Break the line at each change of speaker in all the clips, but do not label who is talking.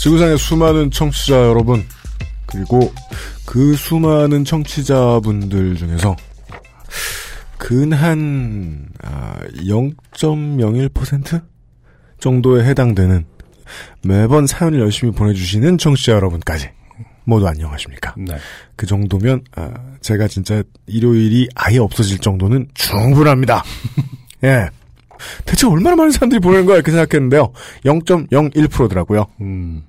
지구상의 수많은 청취자 여러분, 그리고 그 수많은 청취자분들 중에서 근한 아, 0.01% 정도에 해당되는 매번 사연을 열심히 보내주시는 청취자 여러분까지 모두 안녕하십니까?
네.
그 정도면 아, 제가 진짜 일요일이 아예 없어질 정도는 충분합니다. 예. 대체 얼마나 많은 사람들이 보내는 거야 이렇게 생각했는데요. 0.01%더라고요.
음,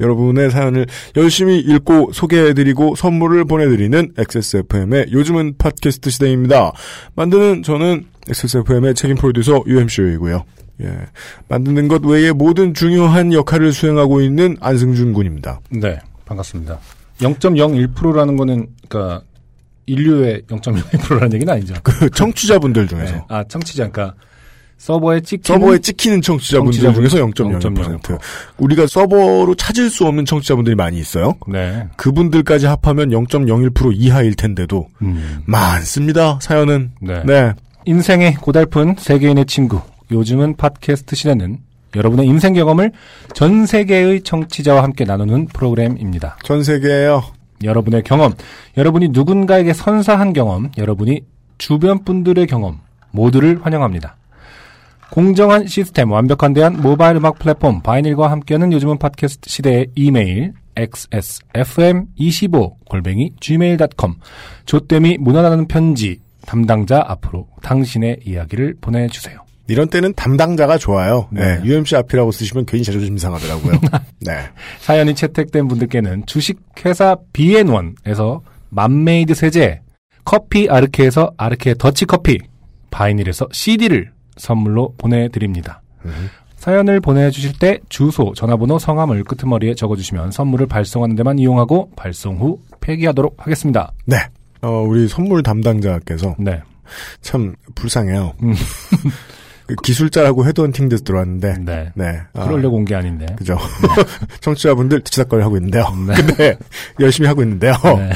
여러분의 사연을 열심히 읽고 소개해드리고 선물을 보내드리는 XSFM의 요즘은 팟캐스트 시대입니다. 만드는 저는 XSFM의 책임 프로듀서 UMC이고요. 예. 만드는 것 외에 모든 중요한 역할을 수행하고 있는 안승준 군입니다.
네. 반갑습니다. 0.01%라는 거는, 그니까, 인류의 0.01%라는 얘기는 아니죠.
그 청취자분들 중에서.
네. 아, 청취자, 그니까, 서버에 찍히는.
서버에 찍히는 청취자분들
청취자분-
중에서 0.01%.
0.01%.
우리가 서버로 찾을 수 없는 청취자분들이 많이 있어요.
네.
그분들까지 합하면 0.01% 이하일 텐데도
음,
많습니다. 사연은.
네.
네.
인생의 고달픈 세계인의 친구. 요즘은 팟캐스트 시대는 여러분의 인생 경험을 전 세계의 청취자와 함께 나누는 프로그램입니다.
전 세계에요.
여러분의 경험, 여러분이 누군가에게 선사한 경험, 여러분이 주변 분들의 경험 모두를 환영합니다. 공정한 시스템, 완벽한 대안, 모바일 음악 플랫폼 바이닐과 함께하는 요즘은 팟캐스트 시대의 이메일 xsfm25 골뱅이 gmail.com 조땜이 무난하는 편지 담당자 앞으로 당신의 이야기를 보내주세요.
이런 때는 담당자가 좋아요. 네.
네.
UMC 앞이라고 쓰시면 괜히 자존심 상하더라고요. 네.
사연이 채택된 분들께는 주식회사 비앤원에서 맘메이드 세제, 커피 아르케에서 아르케 더치커피, 바이닐에서 CD를 선물로 보내드립니다. 사연을 보내주실 때 주소, 전화번호, 성함을 끄트머리에 적어주시면 선물을 발송하는 데만 이용하고 발송 후 폐기하도록 하겠습니다.
네. 어, 우리 선물 담당자께서
네.
참 불쌍해요.
음.
그 기술자라고 헤드헌팅돼서 들어왔는데.
네.
네. 아,
그러려고 온게 아닌데.
그죠. 청취자분들 뒤치다거리 하고 있는데요.
네.
근데 열심히 하고 있는데요.
네.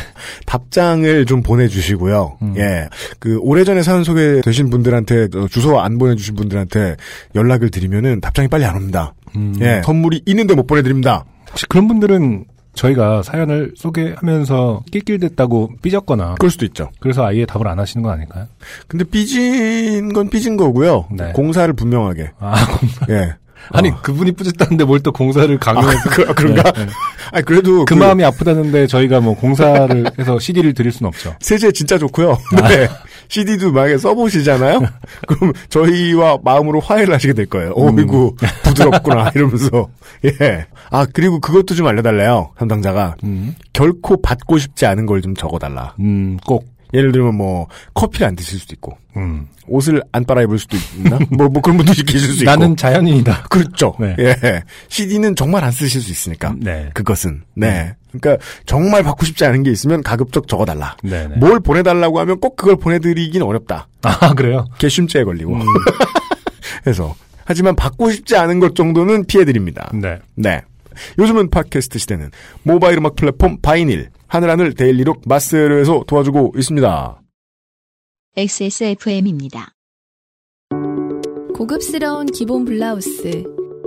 답장을 좀 보내주시고요.
음.
예. 그 오래전에 사연 소개되신 분들한테 어, 주소 안 보내주신 분들한테 연락을 드리면은 답장이 빨리 안 옵니다.
음.
예. 선물이 있는데 못 보내드립니다.
혹시 그런 분들은 저희가 사연을 소개하면서 낄낄댔다고 삐졌거나
그럴 수도 있죠.
그래서 아예 답을 안 하시는 건 아닐까요?
근데 삐진 건 삐진 거고요.
네.
공사를 분명하게.
아, 공사.
예.
아니,
어.
그분이 뿌듯다는데 뭘 또 공사를
아,
강요해서.
그, 그런가?
네, 네.
아니, 그래도.
그, 마음이 아프다는데 저희가 뭐 공사를 해서 CD를 드릴 순 없죠.
세제 진짜 좋고요. 네. CD도 만약에 써보시잖아요? 그럼 저희와 마음으로 화해를 하시게 될 거예요.
음.
어이구, 부드럽구나, 이러면서. 예. 아, 그리고 그것도 좀 알려달래요. 담당자가.
음,
결코 받고 싶지 않은 걸 좀 적어달라.
음, 꼭.
예를 들면 뭐, 커피를 안 드실 수도 있고,
음.
옷을 안 빨아 입을 수도 있나? 뭐, 뭐 그런 분도 계실 수 있고.
나는 자연인이다.
그렇죠.
네.
예. CD는 정말 안 쓰실 수 있으니까.
네.
그것은. 네. 그러니까 정말 받고 싶지 않은 게 있으면 가급적 적어달라.
네네.
뭘 보내달라고 하면 꼭 그걸 보내드리긴 어렵다.
아, 그래요?
개심죄에 걸리고.
음,
해서. 하지만 받고 싶지 않은 것 정도는 피해드립니다.
네.
네. 요즘은 팟캐스트 시대는 모바일 음악 플랫폼 바이닐, 하늘하늘 데일리록 마스에르에서 도와주고 있습니다.
XSFM입니다.
고급스러운 기본 블라우스.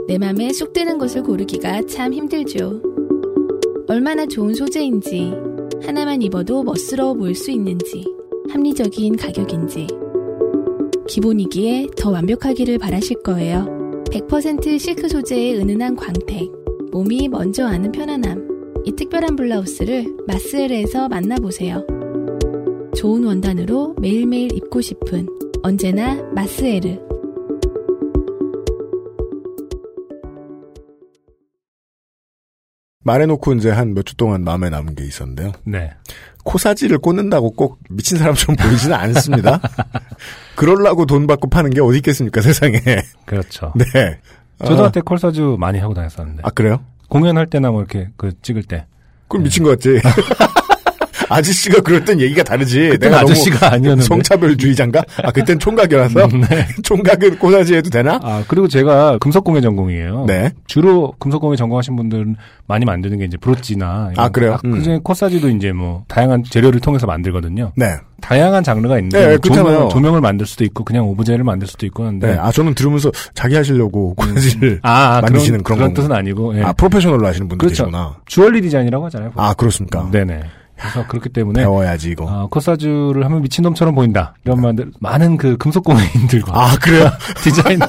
내 맘에 쏙 드는 것을 고르기가 참 힘들죠. 얼마나 좋은 소재인지, 하나만 입어도 멋스러워 보일 수 있는지, 합리적인 가격인지. 기본이기에 더 완벽하기를 바라실 거예요. 100% 실크 소재의 은은한 광택, 몸이 먼저 아는 편안함. 이 특별한 블라우스를 마스엘에서 만나보세요. 좋은 원단으로 매일매일 입고 싶은 언제나 마스에르.
말해놓고 이제 한 몇 주 동안 마음에 남은 게 있었는데요.
네.
코사지를 꽂는다고 꼭 미친 사람처럼 보이지는 않습니다. 그럴라고 돈 받고 파는 게 어디 있겠습니까, 세상에.
그렇죠.
네.
저도
아.
한때 콜사주 많이 하고 다녔었는데.
아, 그래요?
공연할 때나 뭐 이렇게 그 찍을 때.
그럼 미친 것 같지. 아저씨가 그럴 땐 얘기가 다르지. 너무
아저씨가 아니었는데.
성차별주의자인가? 아, 그땐 총각이라서? 총각은 꼬사지 해도 되나?
아, 그리고 제가 금속공예 전공이에요.
네.
주로 금속공예 전공하신 분들은 많이 만드는 게 이제 브로치나.
아, 그래요? 음.
그중에 코사지도 이제 뭐 다양한 재료를 통해서 만들거든요.
네.
다양한 장르가 있는데
네,
뭐
그렇잖아요.
조명을, 조명을 만들 수도 있고 그냥 오브제를 만들 수도 있고 하는데
네. 아, 저는 들으면서 자기 하시려고 꼬사지를
아, 아,
만드시는
그런,
그런,
그런? 뜻은 아니고 예.
아, 프로페셔널로 하시는 분들
그렇죠.
계시구나.
주얼리 디자인이라고 하잖아요.
아, 그렇습니까?
네네. 그래서 그렇기 때문에
배워야지, 이거.
아, 코사주를 하면 미친놈처럼 보인다. 이런 말들 많은 그 금속 공예인들과
아, 그래요?
디자인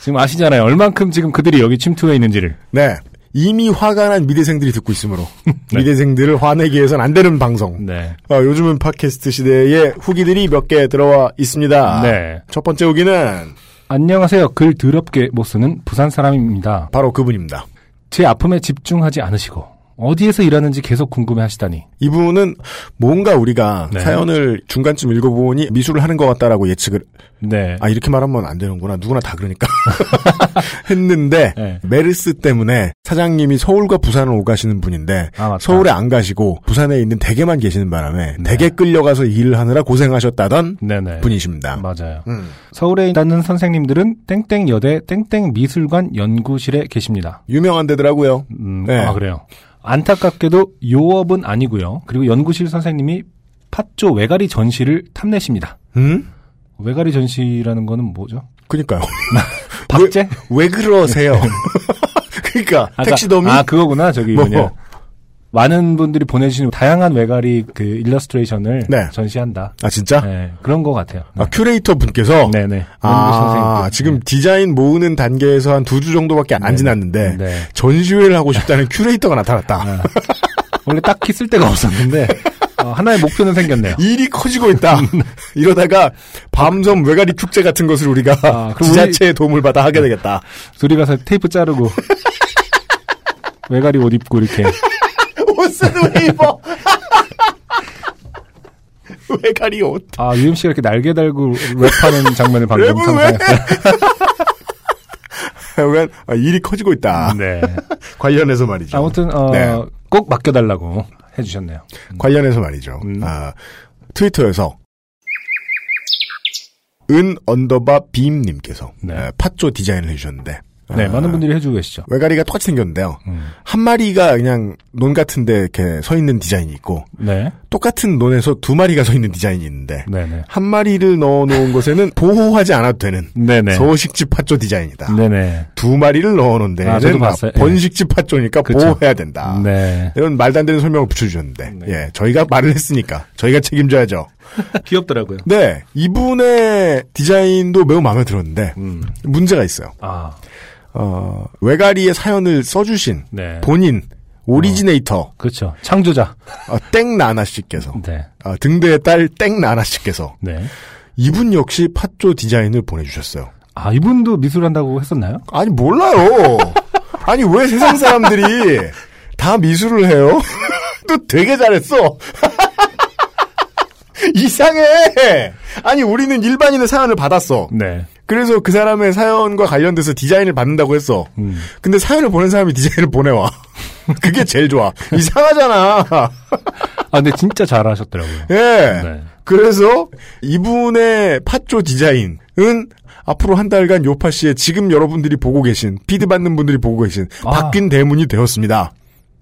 지금 아시잖아요. 얼만큼 지금 그들이 여기 침투해 있는지를.
네. 이미 화가 난 미대생들이 듣고 있으므로.
네.
미대생들을 화내기 위해선 안 되는 방송.
네.
어, 요즘은 팟캐스트 시대에 후기들이 몇 개 들어와 있습니다.
네.
첫 번째 후기는
안녕하세요. 글 더럽게 못 쓰는 부산 사람입니다.
바로 그분입니다.
제 아픔에 집중하지 않으시고 어디에서 일하는지 계속 궁금해 하시다니.
이분은 뭔가 우리가
네.
사연을 중간쯤 읽어보니 미술을 하는 것 같다라고 예측을
네.
아 이렇게 말하면 안 되는구나 누구나 다 그러니까 했는데
네.
메르스 때문에 사장님이 서울과 부산을 오가시는 분인데
아.
서울에 안 가시고 부산에 있는 댁에만 계시는 바람에
네.
댁에 끌려가서 일을 하느라 고생하셨다던
네네.
분이십니다.
맞아요.
음.
서울에 있는 선생님들은 땡땡 여대 땡땡 미술관 연구실에 계십니다.
유명한 데더라고요.
음,
네.
아 그래요. 안타깝게도 요업은 아니고요. 그리고 연구실 선생님이 팥조 왜가리 전시를 탐내십니다.
음?
왜가리 전시라는 거는 뭐죠?
그니까요.
박제?
왜 그러세요? 그러니까
아까-
taxidermy
아 그거구나 저기
뭐.
뭐냐. 많은 분들이 보내주신 다양한 왜가리 그 일러스트레이션을
네.
전시한다.
아 진짜?
네, 그런 것 같아요.
아 큐레이터 분께서
네네. 연구실
아. 지금 디자인 모으는 단계에서 한 두 주 정도밖에 안
네.
지났는데
네.
전시회를 하고 싶다는 큐레이터가 나타났다.
네. 원래 딱히 쓸 데가 없었는데 어, 하나의 목표는 생겼네요.
일이 커지고 있다. 이러다가 밤섬 외가리 축제 같은 것을 우리가
아,
지자체의 도움을 받아 하게 되겠다.
둘이 가서 테이프 자르고 외가리 옷 입고 이렇게
옷은 왜 입어? 외가리 옷.
아 UMC가 이렇게 날개 달고 랩하는 장면을 방금
왜?
상상했어요.
하여간 아, 일이 커지고 있다.
네.
관련해서 말이죠.
아무튼 어,
네.
꼭 맡겨달라고 해주셨네요.
관련해서 말이죠.
음.
아, 트위터에서 은 underbar 빔님께서
네.
에, 팥조 디자인을 해주셨는데
네,
아,
많은 분들이 해주고 계시죠.
왜가리가 똑같이 생겼는데요.
음.
한 마리가 그냥 논 같은데 이렇게 서 있는 디자인이 있고
네,
똑같은 논에서 두 마리가 서 있는 디자인이 있는데
네네,
한 마리를 넣어놓은 곳에는 보호하지 않아도 되는
네네,
서식지 팥조 디자인이다.
네네,
두 마리를 넣어놓은 데는
아. 예.
번식지 팥조니까
그쵸.
보호해야 된다.
네.
이런 말도 안 되는 설명을 붙여주셨는데,
네.
예, 저희가 말을 했으니까, 저희가 책임져야죠.
귀엽더라고요.
네, 이분의 디자인도 매우 마음에 들었는데,
음,
문제가 있어요.
아,
어, 외가리의 사연을 써주신
네,
본인, 오리지네이터,
그렇죠. 창조자.
어, 땡나나 씨께서,
네,
어, 등대의 딸 땡나나 씨께서,
네.
이분 역시 팥조 디자인을 보내주셨어요.
아 이분도 미술한다고 했었나요?
아니, 몰라요. 아니, 왜 세상 사람들이 다 미술을 해요? 또 되게 잘했어. 이상해! 아니, 우리는 일반인의 사연을 받았어.
네.
그래서 그 사람의 사연과 관련돼서 디자인을 받는다고 했어.
음.
근데 사연을 보낸 사람이 디자인을 보내와. 그게 제일 좋아. 이상하잖아.
아 근데 진짜 잘하셨더라고요.
예.
네.
그래서 이분의 팥조 디자인은 앞으로 한 달간 요파 씨의 지금 여러분들이 보고 계신, feed 받는 분들이 보고 계신,
아.
바뀐 대문이 되었습니다.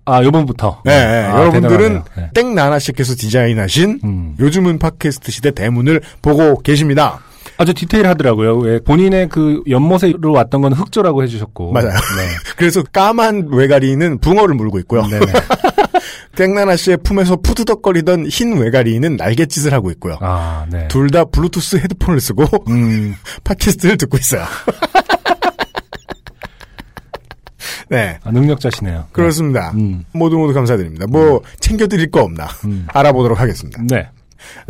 아 요번부터.
예, 예.
아,
여러분들은.
네.
땡나나 씨께서 디자인하신
음.
요즘은 팟캐스트 시대 대문을 보고 계십니다.
아주 디테일하더라고요. 왜 본인의 그 연못으로 왔던 건 흑조라고 해주셨고.
맞아요. 그래서 까만 왜가리는 붕어를 물고 있고요.
네.
땡나나 씨의 품에서 푸드덕거리던 흰 왜가리는 날갯짓을 하고 있고요.
아, 네.
둘 다 블루투스 헤드폰을 쓰고
음,
팟캐스트를 듣고 있어요. 네.
아, 능력자시네요.
그렇습니다.
음.
모두 모두 감사드립니다. 뭐 챙겨드릴 거 없나
음.
알아보도록 하겠습니다.
네.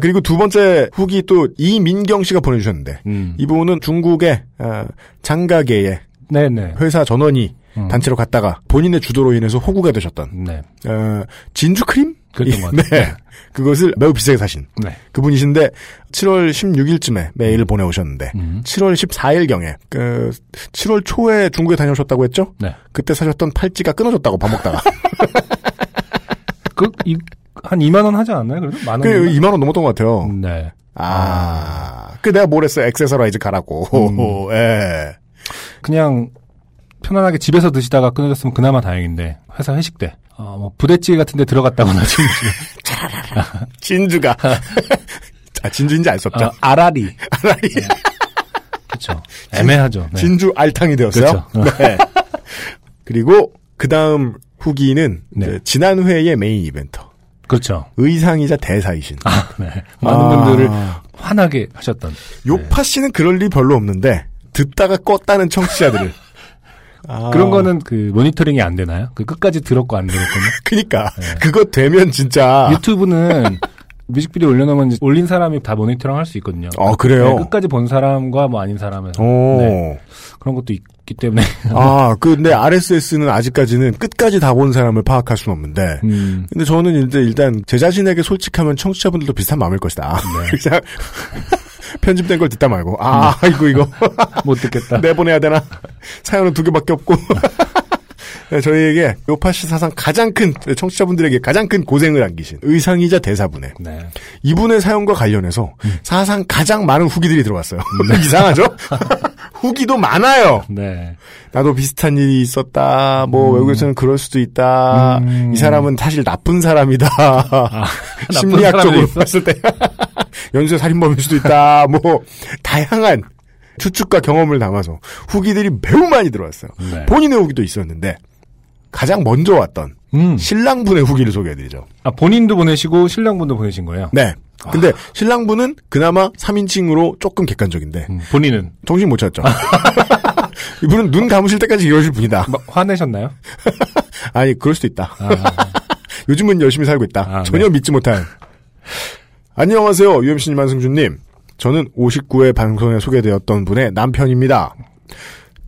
그리고 두 번째 후기 또 이민경 씨가 보내주셨는데
음.
이분은 중국의 어, 장가계의
네네.
회사 전원이
음.
단체로 갔다가 본인의 주도로 인해서 호구가 되셨던
네.
어, 진주 크림
그랬던 것
네.
같아요.
그것을 매우 비싸게 사신
네.
그분이신데 7월 16일쯤에 메일을 보내오셨는데
음.
7월 14일경에 그 7월 초에 중국에 다녀오셨다고 했죠?
네.
그때 사셨던 팔찌가 끊어졌다고 밥 먹다가
그, 이, 한 2만 원 하지 않았나요? 그래도?
만그
원.
2만 원 넘었던 것 같아요.
네.
아, 그 내가 뭘 했어요? Accessorize 가라고.
음.
예.
그냥 편안하게 집에서 드시다가 끊어졌으면 그나마 다행인데 회사 회식 때 어, 뭐 부대찌개 같은 데 들어갔다거나 지금
진주가. 아, 진주인지 알 수 없죠.
아, 아라리
아라리.
그렇죠 애매하죠 네.
진주 알탕이 되었어요.
그렇죠.
네. 그리고 그 다음 후기는
네.
지난 회의 메인 이벤트.
그렇죠
의상이자 대사이신.
아, 네. 많은
아.
분들을 화나게 하셨던
요파 씨는 그럴 리 별로 없는데 듣다가 껐다는 청취자들을. 아,
그런 거는 그 모니터링이 안 되나요? 그 끝까지 들었고 안 들었거든요.
그니까
네.
그거 되면 진짜
유튜브는 뮤직비디오 올려놓으면 올린 사람이 다 모니터링 할 수 있거든요.
어 그래요.
네, 끝까지 본 사람과 뭐 아닌 사람에서
오.
네, 그런 것도 있기 때문에
아, 근데 RSS는 아직까지는 끝까지 다 본 사람을 파악할 수는 없는데.
음,
근데 저는 이제 일단 제 자신에게 솔직하면 청취자분들도 비슷한 마음일 것이다.
네.
편집된 걸 듣다 말고 아 이거 이거
못 듣겠다.
내보내야 되나 사연은 두 개밖에 없고 네, 저희에게 요파시 사상 가장 큰 청취자분들에게 가장 큰 고생을 안기신 의상이자 대사분의
네.
이분의 사연과 관련해서 사상 가장 많은 후기들이 들어왔어요. 이상하죠? 후기도 많아요.
네.
나도 비슷한 일이 있었다. 뭐 외국에서는 그럴 수도 있다.
음.
이 사람은 사실 나쁜 사람이다.
나쁜
심리학적으로? 봤을 때 연쇄 살인범일 수도 있다. 뭐 다양한 추측과 경험을 담아서 후기들이 매우 많이 들어왔어요.
네.
본인의 후기도 있었는데 가장 먼저 왔던
음.
신랑분의 후기를 소개해드리죠.
아, 본인도 보내시고 신랑분도 보내신 거예요.
네. 근데 신랑분은 그나마 3인칭으로 조금 객관적인데
음, 본인은
정신 못 차렸죠. 이분은 눈 감으실 때까지 이러실 분이다.
막 화내셨나요?
아니 그럴 수도 있다.
아,
요즘은 열심히 살고 있다.
아,
전혀 믿지 못한. 안녕하세요. 유엠씨님, 한승준님. 저는 59회 방송에 소개되었던 분의 남편입니다.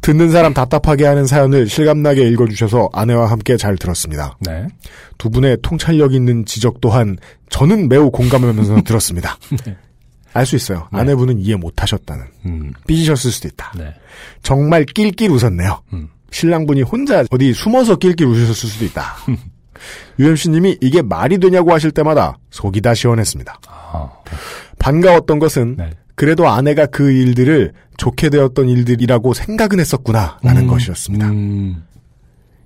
듣는 사람 답답하게 하는 사연을 실감나게 읽어주셔서 아내와 함께 잘 들었습니다.
네.
두 분의 통찰력 있는 지적 또한 저는 매우 공감하면서 들었습니다. 알수 있어요.
네.
아내분은 이해 못하셨다는.
음,
삐지셨을 수도 있다.
네.
정말 낄낄 웃었네요.
음.
신랑분이 혼자 어디 숨어서 낄낄 웃으셨을 수도 있다. UMC님이 이게 말이 되냐고 하실 때마다 속이 다 시원했습니다.
아,
반가웠던 것은
네.
그래도 아내가 그 일들을 좋게 되었던 일들이라고 생각은 했었구나 라는
음,
것이었습니다.
음,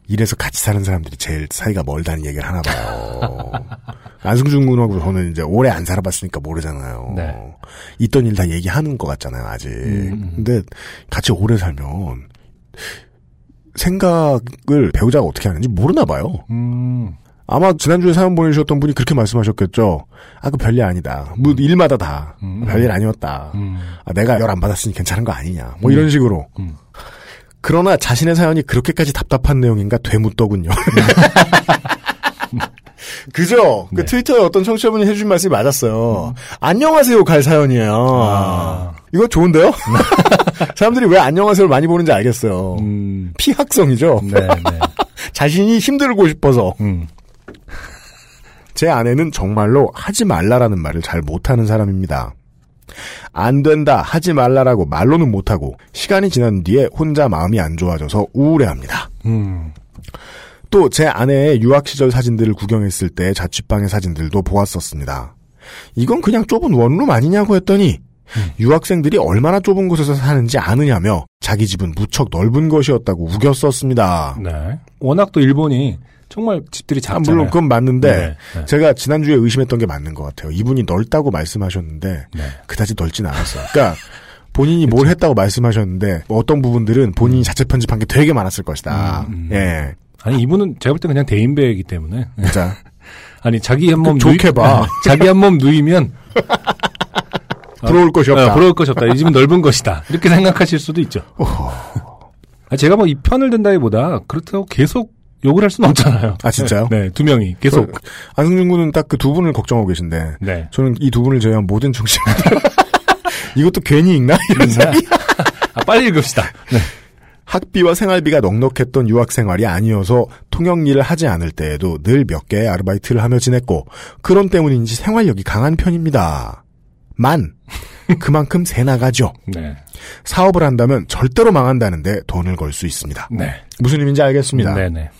이래서 같이 사는 사람들이 제일 사이가 멀다는 얘기를 하나 봐요. 안승준 군하고 저는 이제 오래 안 살아봤으니까 모르잖아요.
네.
있던 일 다 얘기하는 것 같잖아요, 아직.
음.
근데 같이 오래 살면 생각을 배우자가 어떻게 하는지 모르나 봐요.
음,
아마 지난주에 사연 보내주셨던 분이 그렇게 말씀하셨겠죠. 아, 그 별일 아니다. 뭐 일마다 다
음.
별일 아니었다.
음,
아, 내가 열 안 받았으니 괜찮은 거 아니냐. 뭐 이런 식으로.
음.
그러나 자신의 사연이 그렇게까지 답답한 내용인가 되묻더군요. 그죠? 그
네.
트위터에 어떤 청취자분이 해주신 말씀이 맞았어요. 안녕하세요 갈 사연이에요.
아.
이거 좋은데요? 사람들이 왜 안녕하세요를 많이 보는지 알겠어요.
음,
피학성이죠.
네, 네.
자신이 힘들고 싶어서.
음,
제 아내는 정말로 하지 말라라는 말을 잘 못하는 사람입니다. 안 된다, 하지 말라라고 말로는 못하고 시간이 지난 뒤에 혼자 마음이 안 좋아져서 우울해합니다.
음,
또 제 아내의 유학 시절 사진들을 구경했을 때 자취방의 사진들도 보았었습니다. 이건 그냥 좁은 원룸 아니냐고 했더니 유학생들이 얼마나 좁은 곳에서 사는지 아느냐며 자기 집은 무척 넓은 것이었다고 우겼었습니다.
네. 워낙 또 일본이 정말 집들이
아,
작잖아요.
물론 그건 맞는데
네, 네.
제가 지난주에 의심했던 게 맞는 것 같아요. 이분이 넓다고 말씀하셨는데
네.
그다지 넓진 않았어요. 그러니까 본인이 뭘 했다고 말씀하셨는데 뭐 어떤 부분들은 본인이 자체 편집한 게 되게 많았을 것이다.
음, 음.
예,
아니 이분은 제가 볼 때 그냥 대인배이기 때문에
진짜
아니 자기 한몸
좋게 봐.
자기 한 몸 누이면
부러울 것이 없다.
어, 부러울 것이 없다. 이 집은 넓은 것이다. 이렇게 생각하실 수도 있죠. 아, 제가 뭐 이 편을 든다기보다 그렇다고 계속 욕을 할 수는 없잖아요.
아 진짜요?
네, 두 명이 계속.
그, 안승준 군은 딱 그 두 분을 걱정하고 계신데
네.
저는 이 두 분을 제외한 모든 청취자들 이것도 괜히 읽나 이런 생각이
아, 빨리 읽읍시다. 네.
학비와 생활비가 넉넉했던 유학 생활이 아니어서 통역 일을 하지 않을 때에도 늘 몇 개의 아르바이트를 하며 지냈고 그런 때문인지 생활력이 강한 편입니다. 만 그만큼 새 나가죠.
네.
사업을 한다면 절대로 망한다는데 돈을 걸 수 있습니다.
네.
무슨 의미인지 알겠습니다.
네네.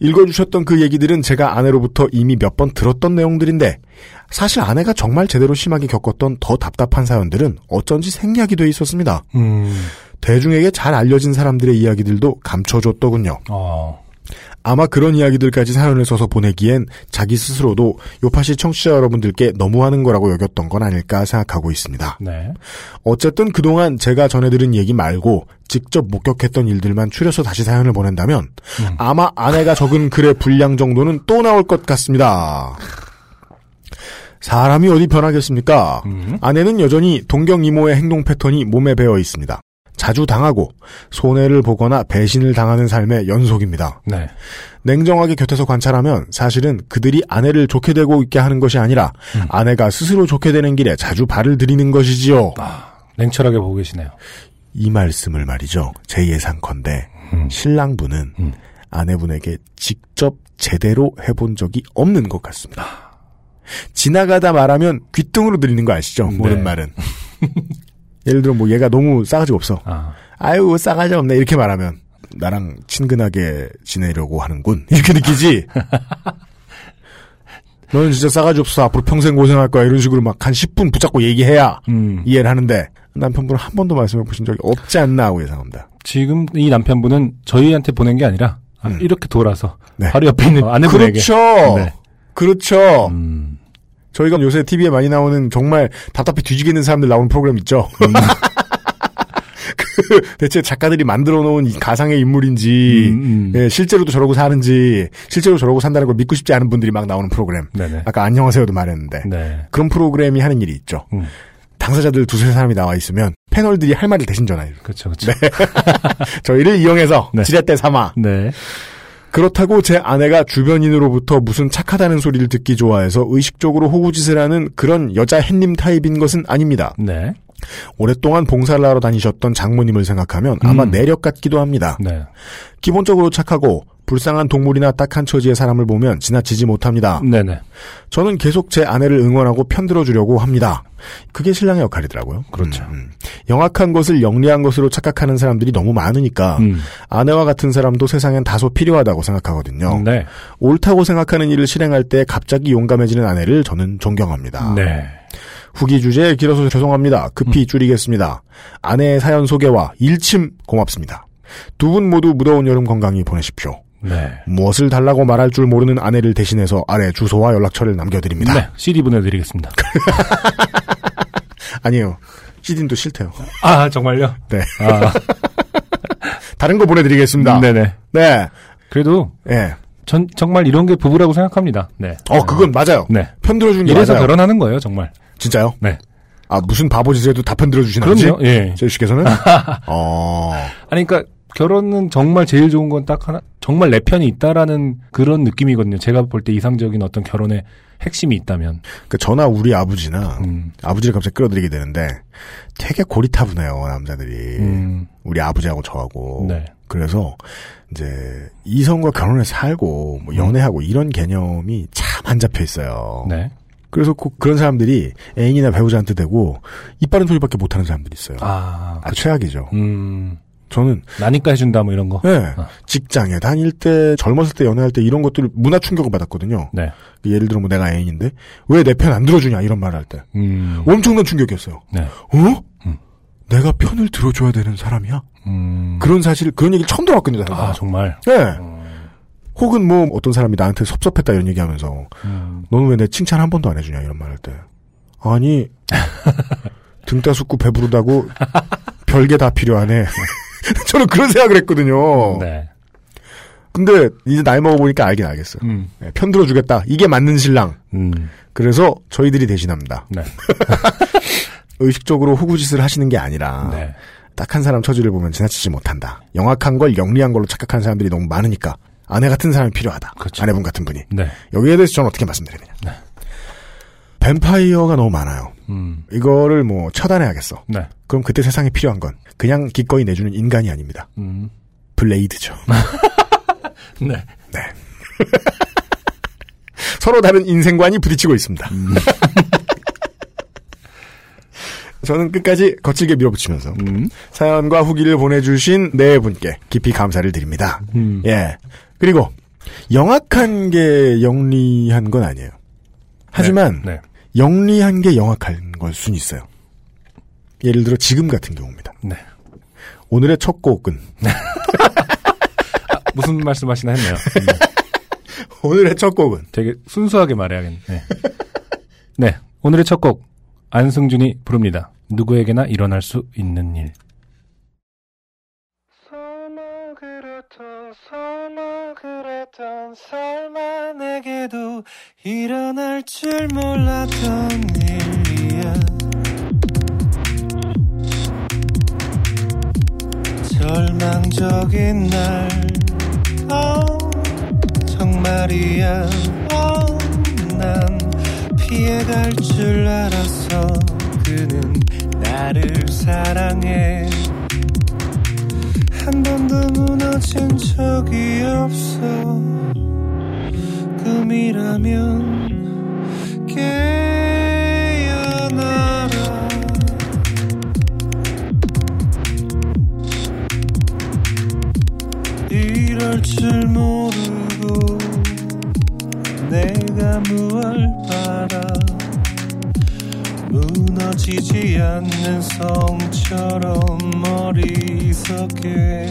읽어주셨던 그 얘기들은 제가 아내로부터 이미 몇 번 들었던 내용들인데 사실 아내가 정말 제대로 심하게 겪었던 더 답답한 사연들은 어쩐지 생략이 돼 있었습니다.
음.
대중에게 잘 알려진 사람들의 이야기들도 감춰줬더군요.
어.
아마 그런 이야기들까지 사연을 써서 보내기엔 자기 스스로도 요파시 청취자 여러분들께 너무하는 거라고 여겼던 건 아닐까 생각하고 있습니다.
네.
어쨌든 그동안 제가 전해들은 얘기 말고 직접 목격했던 일들만 추려서 다시 사연을 보낸다면
음.
아마 아내가 적은 글의 분량 정도는 또 나올 것 같습니다. 사람이 어디 변하겠습니까?
음.
아내는 여전히 동경 이모의 행동 패턴이 몸에 배어 있습니다. 자주 당하고 손해를 보거나 배신을 당하는 삶의 연속입니다.
네.
냉정하게 곁에서 관찰하면 사실은 그들이 아내를 좋게 되고 있게 하는 것이 아니라
음.
아내가 스스로 좋게 되는 길에 자주 발을 들이는 것이지요.
아, 냉철하게 보고 계시네요.
이 말씀을 말이죠. 제 예상컨대
음.
신랑분은
음.
아내분에게 직접 제대로 해본 적이 없는 것 같습니다. 지나가다 말하면 귀뚱으로 들리는 거 아시죠?
네.
모든 말은. 예를 들어 뭐 얘가 너무 싸가지 없어.
아.
아유 싸가지 없네 이렇게 말하면 나랑 친근하게 지내려고 하는군 이렇게 느끼지. 너는 진짜 싸가지 없어 앞으로 평생 고생할 거야 이런 식으로 막 한 10분 붙잡고 얘기해야
음.
이해를 하는데 남편분은 한 번도 말씀해 보신 적이 없지 않나 하고 예상합니다.
지금 이 남편분은 저희한테 보낸 게 아니라 아,
음.
이렇게 돌아서
네.
바로 옆에 있는 아내분에게.
그렇죠.
네.
그렇죠.
음.
저희가 요새 TV에 많이 나오는 정말 답답해 뒤지겠는 사람들 나오는 프로그램 있죠.
음.
그 대체 작가들이 만들어 놓은 이 가상의 인물인지
음, 음.
예, 실제로도 저러고 사는지 실제로 저러고 산다는 걸 믿고 싶지 않은 분들이 막 나오는 프로그램.
네네.
아까 안녕하세요도 말했는데
네.
그런 프로그램이 하는 일이 있죠.
음.
당사자들 두세 사람이 나와 있으면 패널들이 할 말을 대신 전화해요.
그렇죠, 그렇죠.
저희를 이용해서
네.
지렛대 삼아
네.
그렇다고 제 아내가 주변인으로부터 무슨 착하다는 소리를 듣기 좋아해서 의식적으로 호구짓을 하는 그런 여자 햇님 타입인 것은 아닙니다.
네.
오랫동안 봉사를 하러 다니셨던 장모님을 생각하면 아마
음.
내력 같기도 합니다.
네.
기본적으로 착하고 불쌍한 동물이나 딱한 처지의 사람을 보면 지나치지 못합니다.
네네.
저는 계속 제 아내를 응원하고 편들어 주려고 합니다. 그게 신랑의 역할이더라고요.
그렇죠.
음, 영악한 것을 영리한 것으로 착각하는 사람들이 너무 많으니까
음.
아내와 같은 사람도 세상엔 다소 필요하다고 생각하거든요.
네.
옳다고 생각하는 일을 실행할 때 갑자기 용감해지는 아내를 저는 존경합니다.
네.
후기 주제에 길어서 죄송합니다.
음.
급히 줄이겠습니다. 아내의 사연 소개와 일침 고맙습니다. 두 분 모두 무더운 여름 건강히 보내십시오.
네.
무엇을 달라고 말할 줄 모르는 아내를 대신해서 아래 주소와 연락처를 남겨드립니다.
네. CD 보내드리겠습니다.
아니에요. CD도 싫대요.
아, 정말요?
네.
아,
다른 거 보내드리겠습니다.
네네.
네.
그래도
예.
전 정말 이런 게 부부라고 생각합니다. 네.
어, 그건 맞아요.
네.
편들어 주는 게
이래서
맞아요.
결혼하는 거예요, 정말.
진짜요?
네.
아, 무슨 바보 짓을 해도 다 편들어 주시는 거지?
그럼요. 예.
제주 씨께서는? 어.
아니, 그러니까 결혼은 정말 제일 좋은 건 딱 하나, 정말 내 편이 있다라는 그런 느낌이거든요. 제가 볼 때 이상적인 어떤 결혼의 핵심이 있다면.
그 저나 우리 아버지나
음.
아버지를 갑자기 끌어들이게 되는데 되게 고리타분해요 남자들이
음.
우리 아버지하고 저하고
네.
그래서 이제 이성과 결혼을 살고 뭐 연애하고 이런 개념이 참 안 잡혀 있어요.
네.
그래서 꼭 그런 사람들이 애인이나 배우자한테 대고 이빠른 소리밖에 못하는 사람들이 있어요. 아,
아,
최악이죠.
음.
저는
나니까 해준다 뭐 이런 거.
네,
아.
직장에 다닐 때 젊었을 때 연애할 때 이런 것들 문화 충격을 받았거든요.
네.
예를 들어 뭐 내가 애인인데 왜 내 편 안 들어주냐 이런 말할때
음.
엄청난 충격이었어요.
네.
어?
음.
내가 편을 들어줘야 되는 사람이야?
음.
그런 사실, 그런 얘기를 처음 들어봤거든요, 제가.
아, 정말.
네.
음.
혹은 뭐, 어떤 사람이 나한테 섭섭했다 이런 얘기 하면서,
음.
너는 왜 내 칭찬 한 번도 안 해주냐, 이런 말 할 때. 아니, 등 따숩고 배부르다고 별게 다 필요하네. 저는 그런 생각을 했거든요.
네.
근데, 이제 나이 먹어보니까 알긴 알겠어요.
음.
네, 편 들어주겠다. 이게 맞는 신랑.
음.
그래서 저희들이 대신합니다.
네.
의식적으로 호구짓을 하시는 게 아니라,
네.
딱한 사람 처지를 보면 지나치지 못한다. 영악한 걸 영리한 걸로 착각하는 사람들이 너무 많으니까 아내 같은 사람이 필요하다.
그렇죠.
아내분 같은 분이.
네.
여기에 대해서 저는 어떻게 말씀드리느냐.
네.
뱀파이어가 너무 많아요.
음.
이거를 뭐 처단해야겠어.
네.
그럼 그때 세상에 필요한 건 그냥 기꺼이 내주는 인간이 아닙니다.
음.
블레이드죠.
네.
서로 다른 인생관이 부딪히고 있습니다. 저는 끝까지 거칠게 밀어붙이면서
음.
사연과 후기를 보내주신 네 분께 깊이 감사를 드립니다.
음.
예. 그리고 영악한 게 영리한 건 아니에요. 하지만
네.
영리한 게 영악한 걸 수는 있어요. 예를 들어 지금 같은 경우입니다.
네.
오늘의 첫 곡은
무슨 말씀하시나 했네요. 음.
오늘의 첫 곡은
되게 순수하게 말해야겠네. 네. 네. 오늘의 첫 곡 안승준이 부릅니다. 누구에게나 일어날 수 있는 일.
절망적인 날 oh, 정말이야. oh, 난 피해갈 줄 알았어 그는 나를 사랑해. 한 번도 무너진 적이 없어. 꿈이라면 깨어나라. 이럴 줄 모르고 내가 무얼 바라 무너지지 않는 성처럼 머리석에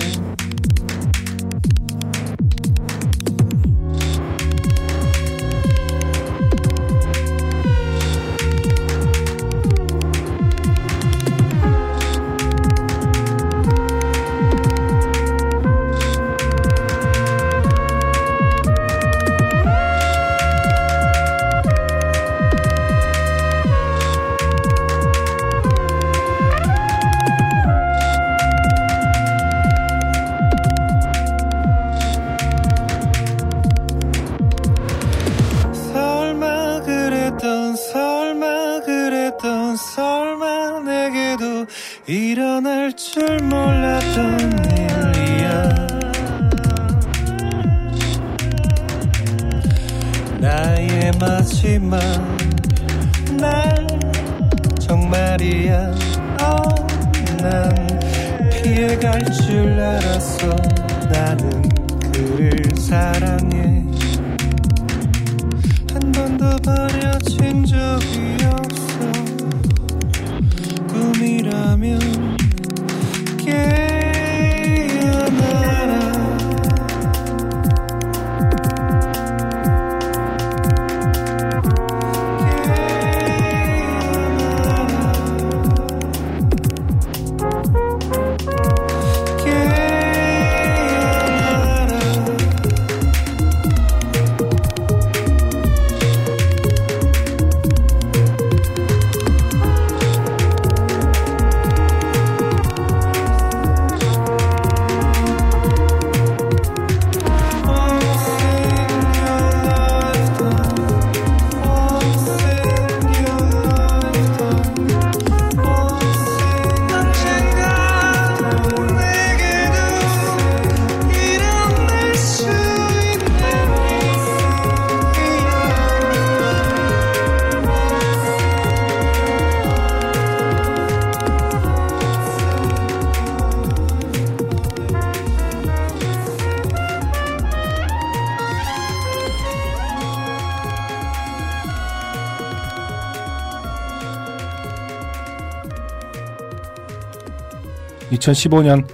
(2015년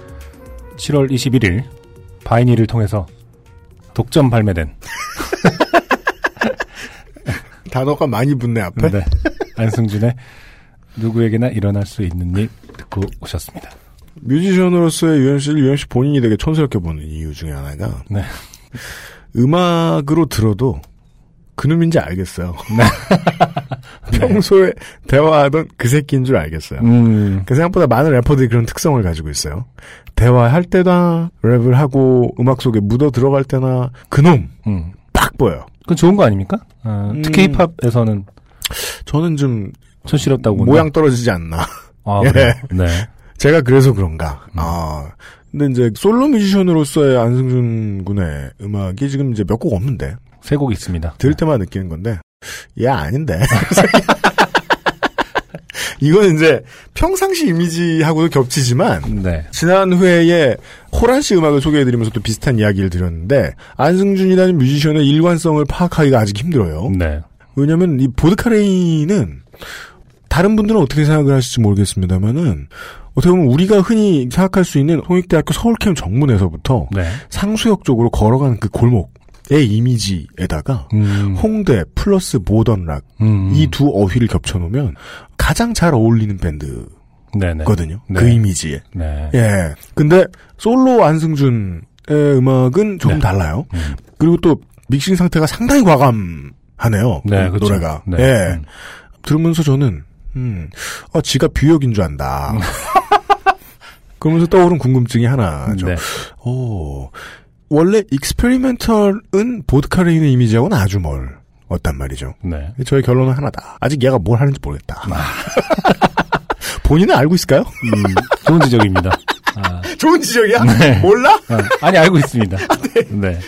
7월 21일) 바이니를 통해서 독점 발매된
단어가 많이 붙네 앞에.
네. 안승준의 누구에게나 일어날 수 있는 일 듣고 오셨습니다.
뮤지션으로서의 유현 씨를 유현 씨 본인이 되게 촌스럽게 보는 이유 중에 하나가
네.
음악으로 들어도 그놈인지 알겠어요.
네.
평소에 대화하던 그 새끼인 줄 알겠어요.
음,
그 생각보다 많은 래퍼들이 그런 특성을 가지고 있어요. 대화할 때나 랩을 하고 음악 속에 묻어 들어갈 때나 그놈
음.
딱 보여요.
그건 좋은 거 아닙니까? 어, 특히
음.
힙합에서는
저는 좀
촌스럽다고
모양 떨어지지 않나.
아,
예.
네.
제가 그래서 그런가.
음.
아. 근데 이제 솔로 뮤지션으로서의 안승준 군의 음악이 지금 이제 몇 곡 없는데
세 곡 있습니다.
들을 때만 느끼는 건데 얘 아닌데. 이건 이제 평상시 이미지하고도 겹치지만
네.
지난 회에 호란 씨 음악을 소개해드리면서 또 비슷한 이야기를 드렸는데 안승준이라는 뮤지션의 일관성을 파악하기가 아직 힘들어요.
네.
왜냐하면 이 보드카레인은 다른 분들은 어떻게 생각을 하실지 모르겠습니다만은 어떻게 보면 우리가 흔히 생각할 수 있는 홍익대학교 서울캠 정문에서부터
네.
상수역 쪽으로 걸어가는 그 골목 의 이미지에다가
음.
홍대 플러스 modern rock
음.
이두 어휘를 겹쳐놓으면 가장 잘 어울리는 밴드 거든요.
네네. 네.
그 이미지에.
네.
예. 근데 솔로 안승준의 음악은 조금
네.
달라요.
음.
그리고 또 믹싱 상태가 상당히 과감하네요.
네,
그. 노래가.
네.
예.
음.
들으면서 저는 음, 아, 지가 Björk인 줄 안다. 그러면서 떠오른 궁금증이 하나죠.
네.
오, 원래 익스페리멘털은 보드카레인의 이미지하고는 아주 멀. 어단 말이죠.
네.
저의 결론은 하나다. 아직 얘가 뭘 하는지 모르겠다. 본인은 알고 있을까요?
음, 좋은 지적입니다. 아,
좋은 지적이야?
네.
몰라?
어, 아니 알고 있습니다. 네.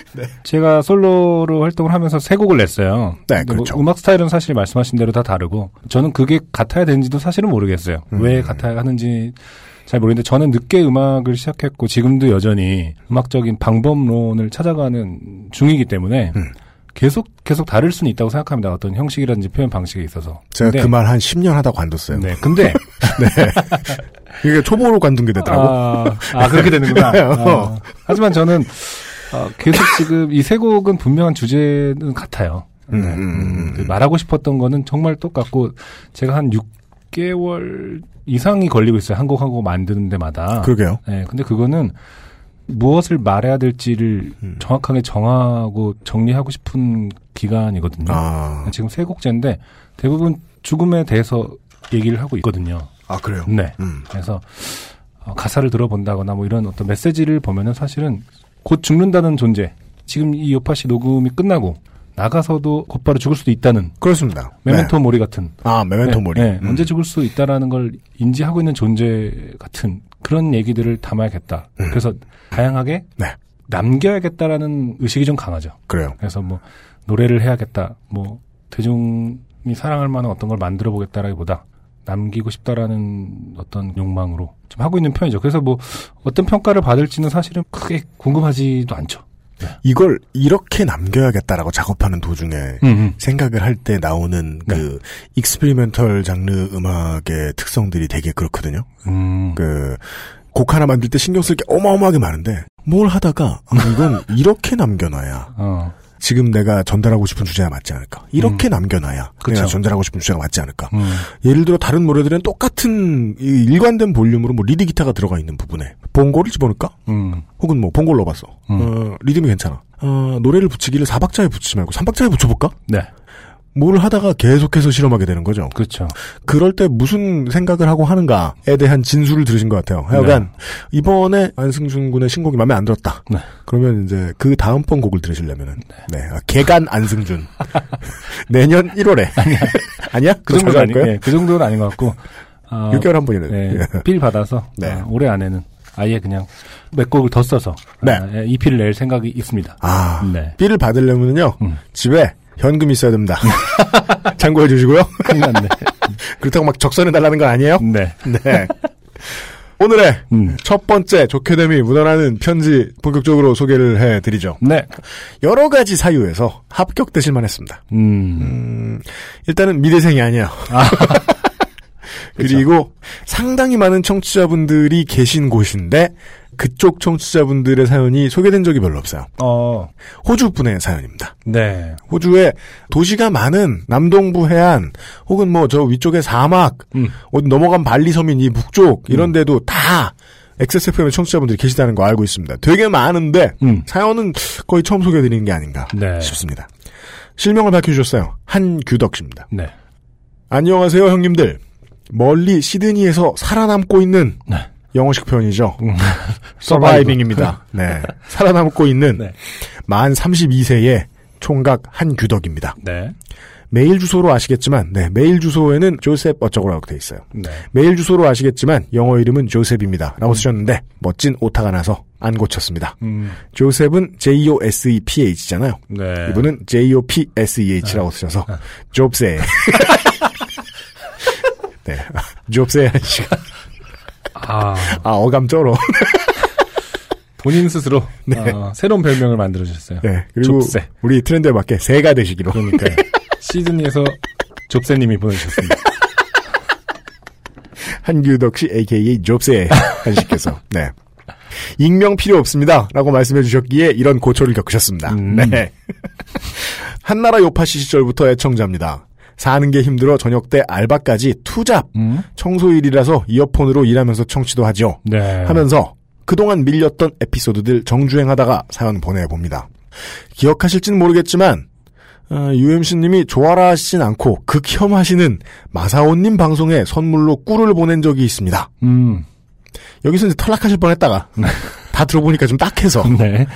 제가 솔로로 활동을 하면서 세 곡을 냈어요.
네,
근데 뭐
그렇죠.
음악 스타일은 사실 말씀하신 대로 다 다르고 저는 그게 같아야 되는지도 사실은 모르겠어요.
음.
왜 같아야 하는지 잘 모르겠는데 저는 늦게 음악을 시작했고 지금도 여전히 음악적인 방법론을 찾아가는 중이기 때문에
음.
계속 계속 다를 수는 있다고 생각합니다. 어떤 형식이라든지 표현 방식에 있어서.
제가 그 말 한 10년 하다 관뒀어요.
네. 근데
이게 초보로 관둔 게 되더라고.
아, 아, 그렇게 되는구나.
어.
아, 하지만 저는 어, 계속 지금 이 세 곡은 분명한 주제는 같아요.
음,
네.
음, 음,
그 말하고 싶었던 거는 정말 똑같고 제가 한 6 개월 이상이 걸리고 있어요. 한곡한곡 만드는 데마다.
그러게요.
네, 근데 그거는 무엇을 말해야 될지를
음.
정확하게 정하고 정리하고 싶은 기간이거든요.
아,
지금 세 곡째인데 대부분 죽음에 대해서 얘기를 하고 있거든요.
아 그래요.
네.
음.
그래서 어, 가사를 들어본다거나 뭐 이런 어떤 메시지를 보면은 사실은 곧 죽는다는 존재. 지금 이 요파시 녹음이 끝나고 나가서도 곧바로 죽을 수도 있다는
그렇습니다.
메멘토 모리 같은.
네. 아, 메멘토
네,
모리.
네,
음.
언제 죽을 수 있다라는 걸 인지하고 있는 존재 같은 그런 얘기들을 담아야겠다.
음.
그래서 다양하게
네.
남겨야겠다라는 의식이 좀 강하죠.
그래요.
그래서 뭐 노래를 해야겠다. 뭐 대중이 사랑할 만한 어떤 걸 만들어 보겠다라기보다 남기고 싶다라는 어떤 욕망으로 좀 하고 있는 편이죠. 그래서 뭐 어떤 평가를 받을지는 사실은 크게 궁금하지도 않죠.
이걸 이렇게 남겨야겠다라고 작업하는 도중에
음,
생각을 할 때 나오는 그 experimental 장르 음악의 특성들이 되게 그렇거든요.
음.
그곡 하나 만들 때 신경 쓸 게 어마어마하게 많은데 뭘 하다가 아, 이건 이렇게 남겨놔야
어.
지금 내가 전달하고 싶은 주제가 맞지 않을까. 이렇게 남겨놔야
그쵸.
내가 전달하고 싶은 주제가 맞지 않을까.
음.
예를 들어 다른 노래들은 똑같은 이 일관된 볼륨으로 뭐 리드 기타가 들어가 있는 부분에 봉고를 집어넣을까?
음.
혹은 뭐 봉고를 넣어봤어.
음.
어, 리듬이 괜찮아. 어, 노래를 붙이기를 4박자에 붙이지 말고 3박자에 붙여볼까?
네.
뭘 하다가 계속해서 실험하게 되는 거죠.
그렇죠.
그럴 때 무슨 생각을 하고 하는가에 대한 진술을 들으신 것 같아요. 하여간 이번에 안승준 군의 신곡이 마음에 안 들었다.
네.
그러면 이제 그 다음번 곡을 들으시려면은 네, 아, 개간 안승준 내년 1월에 아니야?
그 정도는
할
아니?
예,
그 정도는 아닌 것 같고. 아,
6개월 한 번이네.
네,
예.
필 받아서
네.
아, 올해 안에는 아예 그냥 몇 곡을 더 써서
네.
아, 예, EP를 낼 생각이 있습니다.
아,
네.
삐를 받으려면요
음.
집에 현금 있어야 됩니다. 참고해 주시고요.
큰일 났네.
그렇다고 막 적선해 달라는 건 아니에요.
네.
네. 오늘의
음.
첫 번째 좋게 됨이 묻어나는 편지 본격적으로 소개를 해드리죠.
네.
여러 가지 사유에서 합격되실 만 했습니다.
음.
음, 일단은 미대생이 아니에요.
그쵸.
그리고 상당히 많은 청취자분들이 계신 곳인데 그쪽 청취자분들의 사연이 소개된 적이 별로 없어요.
어.
호주 분의 사연입니다.
네.
호주에 도시가 많은 남동부 해안 혹은 뭐 저 위쪽의 사막
음.
어디 넘어간 발리 서민 이 북쪽 이런 데도 다 XSFM의 청취자분들이 계시다는 거 알고 있습니다. 되게 많은데
음.
사연은 거의 처음 소개해드리는 게 아닌가
네.
싶습니다. 실명을 밝혀주셨어요. 한규덕 씨입니다.
네.
안녕하세요 형님들. 멀리 시드니에서 살아남고 있는
네.
영어식 표현이죠.
음.
서바이빙입니다. 네. 살아남고 있는
네.
만 32세의 총각 한규덕입니다.
네.
메일 주소로 아시겠지만, 네, 메일 주소에는 조셉 어쩌고라고 돼 있어요.
네.
메일 주소로 아시겠지만, 영어 이름은 조셉입니다. 라고 쓰셨는데, 멋진 오타가 나서 안 고쳤습니다.
음.
조셉은 J-O-S-E-P-H잖아요.
네.
이분은 J-O-P-S-E-H라고 쓰셔서, 좁세. 네. 좁세 씨가,
아,
아, 어감 쩔어.
본인 스스로
네.
어, 새로운 별명을 만들어 주셨어요.
네. 그리고
좁세.
우리 트렌드에 맞게 새가 되시기로.
그러니까 시드니에서 좁세님이 보내주셨습니다.
한규덕 씨, AKA 좁세 한씨께서, 네. 익명 필요 없습니다. 라고 말씀해 주셨기에 이런 고초를 겪으셨습니다.
음.
네. 한나라 요파시 시절부터 애청자입니다. 사는 게 힘들어 저녁 때 알바까지 투잡,
음?
청소일이라서 이어폰으로 일하면서 청취도 하죠.
네.
하면서 그동안 밀렸던 에피소드들 정주행하다가 사연 보내봅니다. 기억하실진 모르겠지만 어, UMC님이 좋아라 하시진 않고 극혐하시는 마사오님 방송에 선물로 꿀을 보낸 적이 있습니다.
음.
여기서 이제 탈락하실 뻔했다가 다 들어보니까 좀 딱해서
네.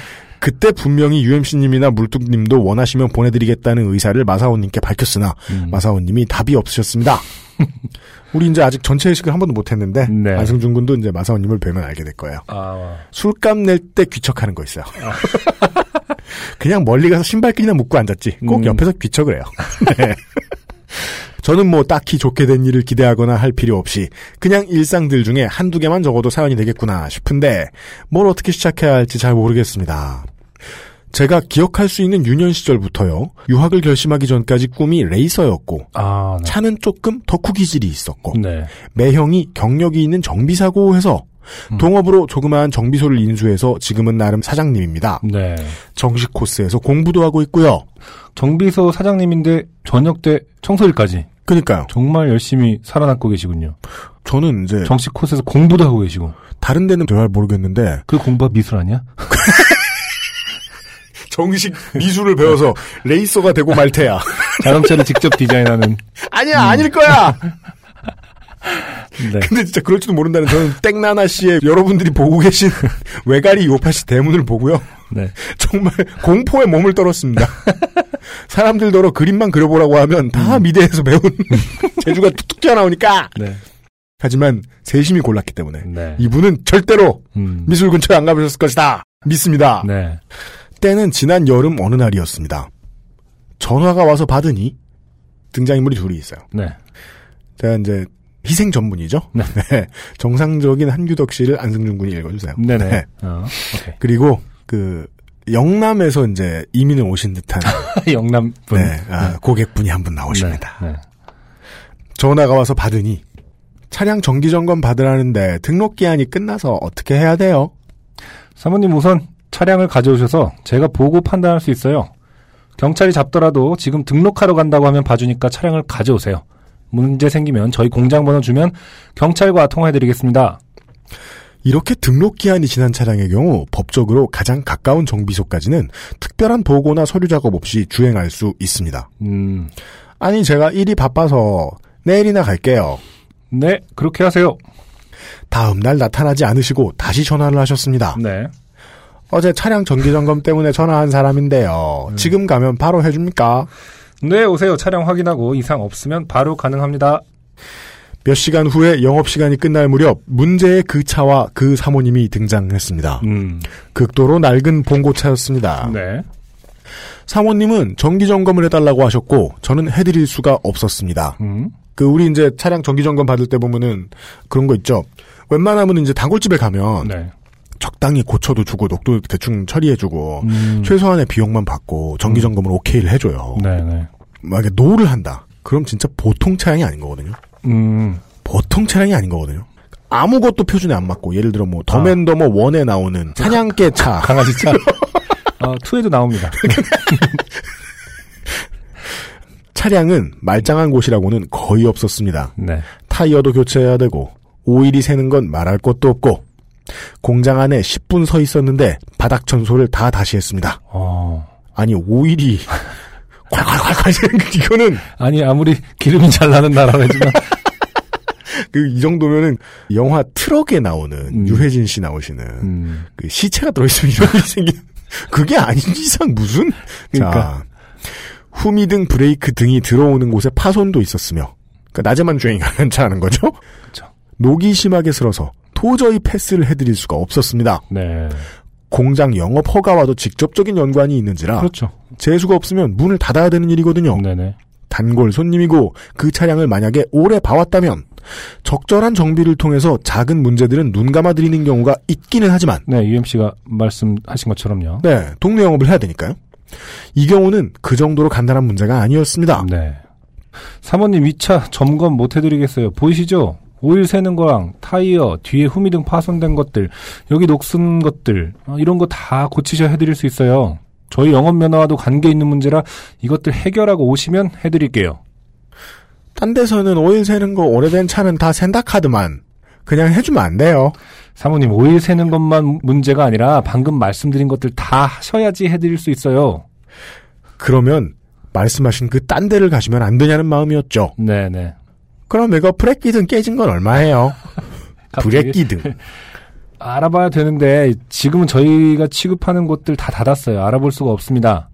그때 분명히 UMC님이나 물뚝님도 원하시면 보내드리겠다는 의사를 마사오님께 밝혔으나
음.
마사오님이 답이 없으셨습니다. 우리 이제 아직 전체 회식을 한 번도 못했는데
네.
안승준 군도 이제 마사오님을 뵈면 알게 될 거예요.
아,
술값 낼 때 귀척하는 거 있어요. 그냥 멀리 가서 신발끈이나 묶고 앉았지. 꼭
음.
옆에서 귀척을 해요. 네. 저는 뭐 딱히 좋게 된 일을 기대하거나 할 필요 없이 그냥 일상들 중에 한두 개만 적어도 사연이 되겠구나 싶은데 뭘 어떻게 시작해야 할지 잘 모르겠습니다. 제가 기억할 수 있는 유년 시절부터요. 유학을 결심하기 전까지 꿈이 레이서였고
아, 네.
차는 조금 덕후 기질이 있었고
네.
매형이 경력이 있는 정비사고 해서
음.
동업으로 조그마한 정비소를 인수해서 지금은 나름 사장님입니다.
네.
정식 코스에서 공부도 하고 있고요.
정비소 사장님인데 저녁 때 청소일까지
그러니까요.
정말 열심히 살아남고 계시군요.
저는 이제
정식 코스에서 공부도 하고 계시고
다른 데는 잘 모르겠는데
그 공부가 미술 아니야?
정식 미술을 배워서 레이서가 되고 말 테야.
자동차를 직접 디자인하는
아니야 아닐 거야.
네.
근데 진짜 그럴지도 모른다는 저는 땡나나 씨의 여러분들이 보고 계신 외가리 요파시 대문을 보고요.
네.
정말 공포에 몸을 떨었습니다. 사람들더러 그림만 그려보라고 하면 다 미대에서 배운 재주가 툭툭 튀어나오니까.
네.
하지만 세심히 골랐기 때문에
네.
이분은 절대로
음.
미술 근처에 안 가보셨을 것이다. 믿습니다.
네.
때는 지난 여름 어느 날이었습니다. 전화가 와서 받으니 등장인물이 둘이 있어요.
네.
제가 이제 희생 전문이죠.
네.
네. 정상적인 한규덕 씨를 안승준 군이 읽어주세요.
네네.
네.
어, 오케이.
그리고 그 영남에서 이제 이민을 오신 듯한
영남 분.
네, 아, 고객분이 한 분 나오십니다.
네. 네.
전화가 와서 받으니 차량 정기 점검 받으라는데 등록 기한이 끝나서 어떻게 해야 돼요?
사모님 우선 차량을 가져오셔서 제가 보고 판단할 수 있어요. 경찰이 잡더라도 지금 등록하러 간다고 하면 봐주니까 차량을 가져오세요. 문제 생기면 저희 공장 번호 주면 경찰과 통화해드리겠습니다.
이렇게 등록 기한이 지난 차량의 경우 법적으로 가장 가까운 정비소까지는 특별한 보고나 서류 작업 없이 주행할 수 있습니다.
음,
아니 제가 일이 바빠서 내일이나 갈게요.
네, 그렇게 하세요.
다음 날 나타나지 않으시고 다시 전화를 하셨습니다.
네.
어제 차량 정기 점검 때문에 전화한 사람인데요. 지금 가면 바로 해줍니까?
네, 오세요. 차량 확인하고 이상 없으면 바로 가능합니다.
몇 시간 후에 영업시간이 끝날 무렵 문제의 그 차와 그 사모님이 등장했습니다.
음,
극도로 낡은 봉고차였습니다.
네.
사모님은 정기점검을 해달라고 하셨고 저는 해드릴 수가 없었습니다.
음,
그 우리 이제 차량 정기점검 받을 때 보면은 그런 거 있죠. 웬만하면 이제 단골집에 가면
네.
적당히 고쳐도 주고 녹도 대충 처리해주고
음,
최소한의 비용만 받고 정기 점검을 오케이를 해줘요.
네, 네.
만약에 no를 한다. 그럼 진짜 보통 차량이 아닌 거거든요.
음,
보통 차량이 아닌 거거든요. 아무것도 표준에 안 맞고 예를 들어 뭐 Dumb and Dumber one에 나오는 사냥개 차
강아지 차. 어, 투에도 나옵니다.
차량은 말짱한 곳이라고는 거의 없었습니다.
네.
타이어도 교체해야 되고 오일이 새는 건 말할 것도 없고 공장 안에 10분 서 있었는데 바닥 청소를 다 다시 했습니다.
어.
아니 오일이 콸콸콸콸 거 이거는
아니, 아무리 기름이 잘 나는 해주면,
그이 정도면은 영화 트럭에 나오는
음.
유해진 씨 나오시는
음,
그 시체가 들어있으면 이런 일이 생긴 그게 아닌 이상 무슨
그러니까.
자 후미 등 브레이크 등이 들어오는 곳에 파손도 있었으며 그러니까 낮에만 주행이 괜찮은 거죠.
그쵸.
녹이 심하게 슬어서 도저히 패스를 해드릴 수가 없었습니다.
네.
공장 영업 허가와도 직접적인 연관이 있는지라
그렇죠.
재수가 없으면 문을 닫아야 되는 일이거든요.
네네.
단골 손님이고 그 차량을 만약에 오래 봐왔다면 적절한 정비를 통해서 작은 문제들은 눈 감아드리는 경우가 있기는 하지만
네, UMC가 말씀하신 것처럼요.
네 동네 영업을 해야 되니까요. 이 경우는 그 정도로 간단한 문제가 아니었습니다.
네. 사모님 위차 점검 못 해드리겠어요. 보이시죠? 오일 새는 거랑 타이어, 뒤에 후미 등 파손된 것들, 여기 녹슨 것들, 어, 이런 거 다 고치셔 해드릴 수 있어요. 저희 영업 면허와도 관계 있는 문제라 이것들 해결하고 오시면 해드릴게요.
딴 데서는 오일 새는 거 오래된 차는 다 센다 카드만 그냥 해주면 안 돼요.
사모님 오일 새는 것만 문제가 아니라 방금 말씀드린 것들 다 하셔야지 해드릴 수 있어요.
그러면 말씀하신 그 딴 데를 가시면 안 되냐는 마음이었죠.
네네.
그럼 이거 브레이크든 깨진 건 얼마예요? 브레이크든.
알아봐야 되는데 지금은 저희가 취급하는 곳들 다 닫았어요. 알아볼 수가 없습니다.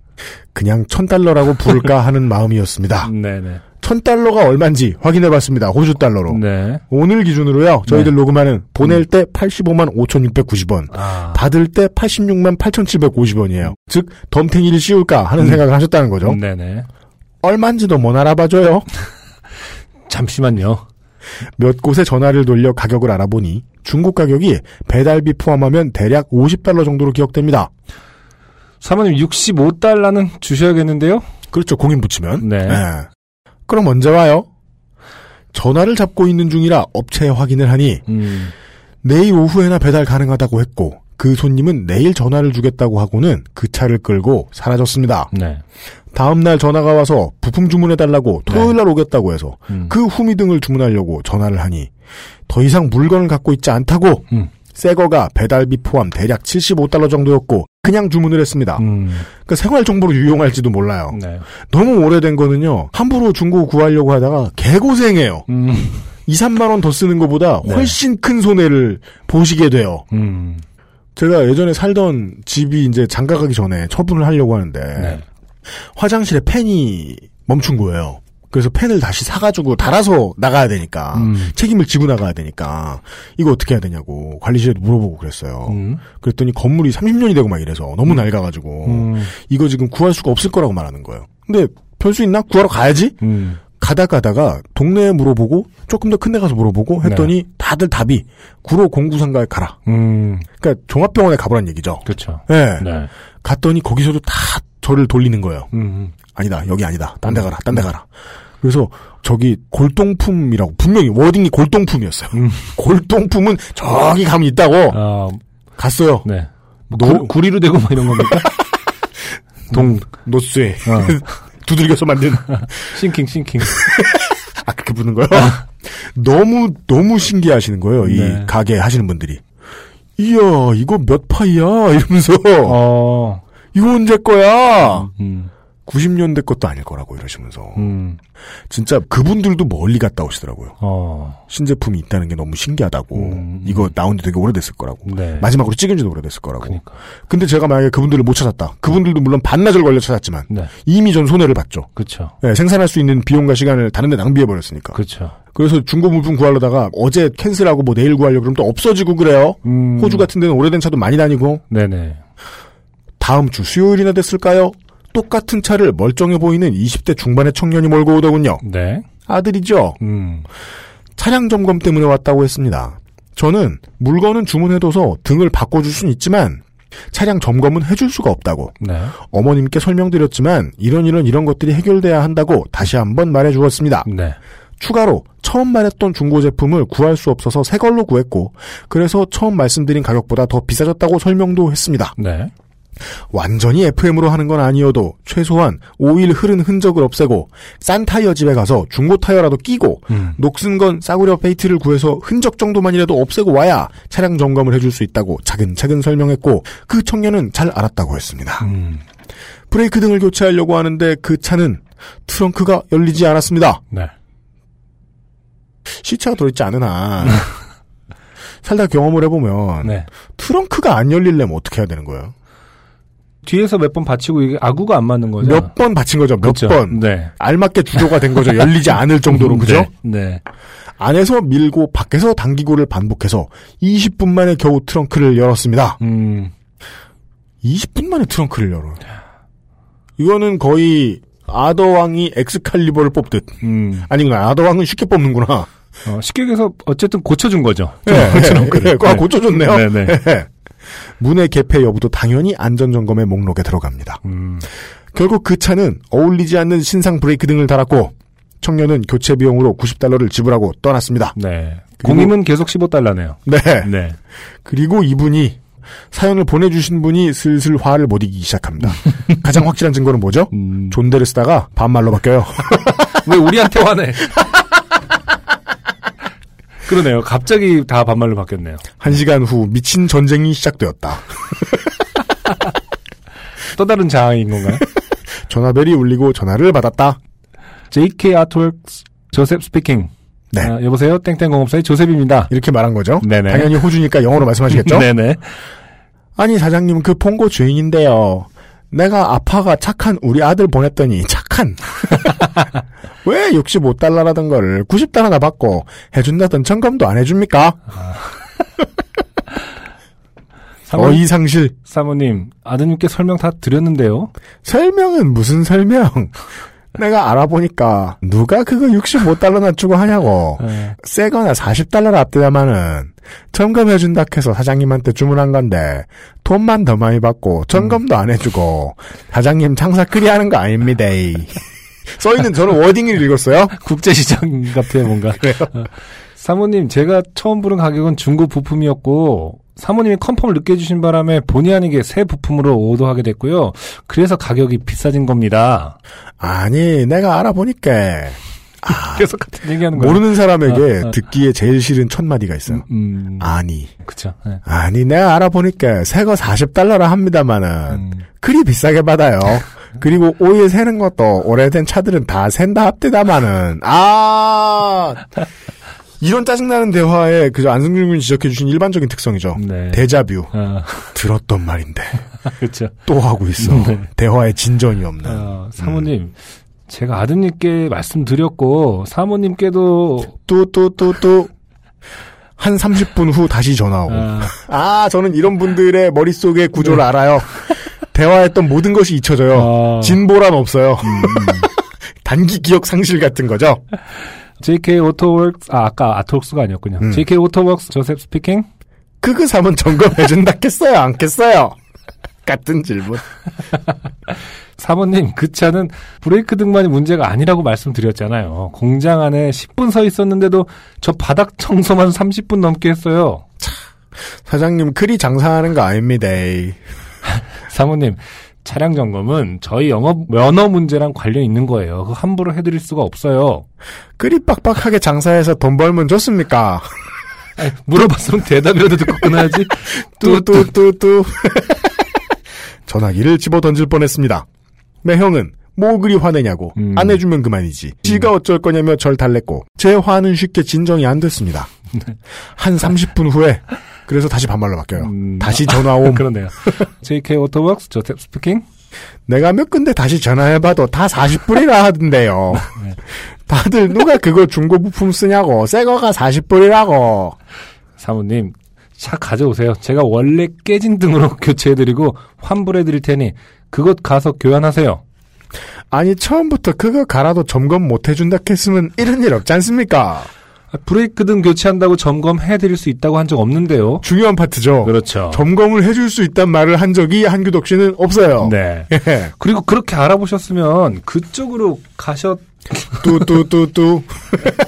그냥 천 달러라고 부를까 하는 마음이었습니다.
네네.
천 달러가 얼마인지 확인해봤습니다. 호주 달러로.
네.
오늘 기준으로요. 저희들
네.
녹음하는 보낼 때 85만 5,690원.
아.
받을 때 86만 8,750원이에요. 즉 덤탱이를 씌울까 하는 생각을 하셨다는 거죠.
네네.
얼마인지도 못 알아봐줘요.
잠시만요.
몇 곳에 전화를 돌려 가격을 알아보니 중국 가격이 배달비 포함하면 대략 50달러 정도로 기억됩니다.
사모님 65달러는 주셔야겠는데요?
그렇죠. 공인 붙이면.
네.
그럼 언제 와요? 전화를 잡고 있는 중이라 업체에 확인을 하니
음.
내일 오후에나 배달 가능하다고 했고 그 손님은 내일 전화를 주겠다고 하고는 그 차를 끌고 사라졌습니다.
네.
다음 날 전화가 와서 부품 주문해달라고 토요일 날 오겠다고 해서
음.
그 후미 등을 주문하려고 전화를 하니 더 이상 물건을 갖고 있지 않다고
음.
새 거가 배달비 포함 대략 75달러 정도였고 그냥 주문을 했습니다.
음.
그러니까 생활 정보로 유용할지도 몰라요.
네.
너무 오래된 거는요. 함부로 중고 구하려고 하다가 개고생해요.
음.
2, 3만 원 더 쓰는 것보다
네.
훨씬 큰 손해를 보시게 돼요.
음.
제가 예전에 살던 집이 이제 장가 가기 전에 처분을 하려고 하는데
네.
화장실에 팬이 멈춘 거예요. 그래서 팬을 다시 사가지고 달아서 나가야 되니까
음.
책임을 지고 나가야 되니까 이거 어떻게 해야 되냐고 관리실에도 물어보고 그랬어요.
음.
그랬더니 건물이 30년이 되고 막 이래서 너무 낡아가지고
음.
이거 지금 구할 수가 없을 거라고 말하는 거예요. 근데 별 수 있나? 구하러 가야지?
음.
가다 가다가 동네에 물어보고 조금 더 큰 데 가서 물어보고 했더니 다들 답이 구로 공구상가에 가라.
음.
그러니까 종합병원에 가보란 얘기죠.
그렇죠.
예.
네.
갔더니 거기서도 다 저를 돌리는 거예요.
음.
아니다. 여기 아니다. 딴 데 가라. 딴 데 가라. 그래서 저기 골동품이라고 분명히 워딩이 골동품이었어요.
음.
골동품은 저기 가면 있다고
아,
갔어요.
네. 뭐
노-
구, 구리로 되고 뭐 이런 겁니까?
동 놋쇠
어.
두들겨서 만든
싱킹, 싱킹.
아 그렇게 부는 거요? 너무 너무 신기하시는 거예요. 이
네.
가게 하시는 분들이. 이야 이거 몇 파이야 이러면서
어.
이거 언제 거야?
음.
90년대 것도 아닐 거라고 이러시면서
음.
진짜 그분들도 멀리 갔다 오시더라고요.
어.
신제품이 있다는 게 너무 신기하다고.
음.
이거 나온 지 되게 오래됐을 거라고.
네.
마지막으로 찍은 지도 오래됐을 거라고.
그러니까.
근데 제가 만약에 그분들을 못 찾았다. 그분들도 물론 반나절 걸려 찾았지만
네.
이미 전 손해를 봤죠.
그렇죠.
네, 생산할 수 있는 비용과 시간을 다른 데 낭비해 버렸으니까.
그렇죠.
그래서 중고 물품 구하려다가 어제 캔슬하고 뭐 내일 구하려고 그러면 또 없어지고 그래요.
음.
호주 같은 데는 오래된 차도 많이 다니고
네네.
다음 주 수요일이나 됐을까요? 똑같은 차를 멀쩡해 보이는 20대 중반의 청년이 몰고 오더군요.
네.
아들이죠.
음.
차량 점검 때문에 왔다고 했습니다. 저는 물건은 주문해둬서 등을 바꿔줄 수는 있지만 차량 점검은 해줄 수가 없다고
네.
어머님께 설명드렸지만 이런 이런 이런 것들이 해결돼야 한다고 다시 한번 말해주었습니다.
네.
추가로 처음 말했던 중고 제품을 구할 수 없어서 새 걸로 구했고 그래서 처음 말씀드린 가격보다 더 비싸졌다고 설명도 했습니다.
네.
완전히 FM으로 하는 건 아니어도 최소한 오일 흐른 흔적을 없애고 싼 타이어 집에 가서 중고 타이어라도 끼고
음.
녹슨 건 싸구려 페인트를 구해서 흔적 정도만이라도 없애고 와야 차량 점검을 해줄 수 있다고 차근차근 설명했고 그 청년은 잘 알았다고 했습니다.
음.
브레이크 등을 교체하려고 하는데 그 차는 트렁크가 열리지 않았습니다.
네.
시차가 들어있지 않은 한 살다 경험을 해보면
네.
트렁크가 안 열리려면 어떻게 해야 되는 거예요?
뒤에서 몇 번 받치고 이게 아구가 안 맞는 거죠.
몇 번 받친 거죠. 몇
그쵸?
번.
네.
알맞게 주조가 된 거죠. 열리지 않을 정도로 그죠?
네. 네.
안에서 밀고 밖에서 당기고를 반복해서 20분 만에 겨우 트렁크를 열었습니다.
음.
20분 만에 트렁크를 열어요. 이거는 거의 아더왕이 엑스칼리버를 뽑듯.
음.
아니구나. 아더왕은 쉽게 뽑는구나.
어, 쉽게 얘기해서 어쨌든 고쳐준 거죠.
네, 네, 네, 아, 고쳐줬네요.
네, 네.
네. 문의 개폐 여부도 당연히 안전점검의 목록에 들어갑니다.
음.
결국 그 차는 어울리지 않는 신상 브레이크 등을 달았고 청년은 교체 비용으로 90달러를 지불하고 떠났습니다.
네. 공임은 계속 15달러네요.
네.
네.
그리고 이분이 사연을 보내주신 분이 슬슬 화를 못 이기기 시작합니다. 가장 확실한 증거는 뭐죠?
음.
존대를 쓰다가 반말로 바뀌어요.
왜 우리한테 화내? 그러네요. 갑자기 다 반말로 바뀌었네요.
한 시간 후 미친 전쟁이 시작되었다.
또 다른 장인 건가요?
전화벨이 울리고 전화를 받았다.
JK 아트웍스 조셉 스피킹.
네.
아, 여보세요? 땡땡공업사의 조셉입니다.
이렇게 말한 거죠.
네네.
당연히 호주니까 영어로 말씀하시겠죠?
네네.
아니 사장님 그 폰고 주인인데요. 내가 아파가 착한 우리 아들 보냈더니 착한 왜 65달러라던 거를 90달러나 받고 해준다던 점검도 안 해줍니까?
사모,
어이상실
사모님, 아드님께 설명 다 드렸는데요.
설명은 무슨 설명? 내가 알아보니까 누가 그거 65달러나 주고 하냐고
네.
세거나 40달러를 앞대야마는 점검해준다 해서 사장님한테 주문한 건데 돈만 더 많이 받고 점검도 안 해주고 사장님 장사 그리 하는 거 아닙니다. 써있는 저는 워딩을 읽었어요.
국제시장 같아요, 뭔가. 어. 사모님, 제가 처음 부른 가격은 중고 부품이었고, 사모님이 컨펌을 늦게 해주신 바람에 본의 아니게 새 부품으로 오더하게 됐고요. 그래서 가격이 비싸진 겁니다.
아니 내가 알아보니까
계속 같은 얘기하는 거예요.
모르는 사람에게
아, 아.
듣기에 제일 싫은 첫 마디가 있어요.
음,
아니
그쵸. 네.
아니 내가 알아보니까 새거 40달러라 합니다마는
음,
그리 비싸게 받아요. 그리고 오일 세는 것도 오래된 차들은 다 샌다 합디다마는 아 이런 짜증나는 대화에 그저 안승준 군이 지적해 주신 일반적인 특성이죠.
네.
데자뷰
아,
들었던 말인데
그쵸.
또 하고 있어.
네.
대화에 진전이 없는.
어, 사모님, 제가 아드님께 말씀드렸고, 사모님께도,
또 또 또 또 한 30분 후 다시 전화 오고.
아,
아, 저는 이런 분들의 머릿속의 구조를 알아요. 대화했던 모든 것이 잊혀져요.
아.
진보란 없어요. 단기 기억 상실 같은 거죠.
JK Autoworks, 아, 아까 아토웍스가 아니었군요.
음.
JK Autoworks Joseph speaking?
그거 사면 점검해준다겠어요? 안겠어요? 같은 질문.
사모님, 그 차는 브레이크 등만이 문제가 아니라고 말씀드렸잖아요. 공장 안에 10분 서 있었는데도 저 바닥 청소만 30분 넘게 했어요.
사장님, 그리 장사하는 거 아닙니다.
사모님, 차량 점검은 저희 영업 면허 문제랑 관련 있는 거예요. 그 함부로 해드릴 수가 없어요.
그리 빡빡하게 장사해서 돈 벌면 좋습니까?
아니, 물어봤으면 대답이라도 듣고 끊어야지.
뚜뚜뚜뚜. 전화기를 집어 던질 뻔했습니다. 내 형은 뭐 그리 화내냐고
음.
안 해주면 그만이지. 지가 어쩔 거냐며 절 달랬고 제 화는 쉽게 진정이 안 됐습니다. 한 30분 후에 그래서 다시 반말로 바뀌어요.
음,
다시 전화 옴.
그러네요. JK Autoworks Joseph speaking?
내가 몇 군데 다시 전화해봐도 다 40불이라 하던데요.
네.
다들 누가 그거 중고 부품 쓰냐고 새 거가 40불이라고.
사모님, 차 가져오세요. 제가 원래 깨진 등으로 교체해드리고 환불해드릴 테니 그것 가서 교환하세요.
아니 처음부터 그거 갈아도 점검 못 해준다 했으면 이런 일 없지 않습니까?
아, 브레이크 등 교체한다고 점검해드릴 수 있다고 한 적 없는데요.
중요한 파트죠.
그렇죠.
점검을 해줄 수 있단 말을 한 적이 한규덕 씨는 없어요.
네.
예.
그리고 그렇게 알아보셨으면 그쪽으로 가셨.
뚜뚜뚜뚜.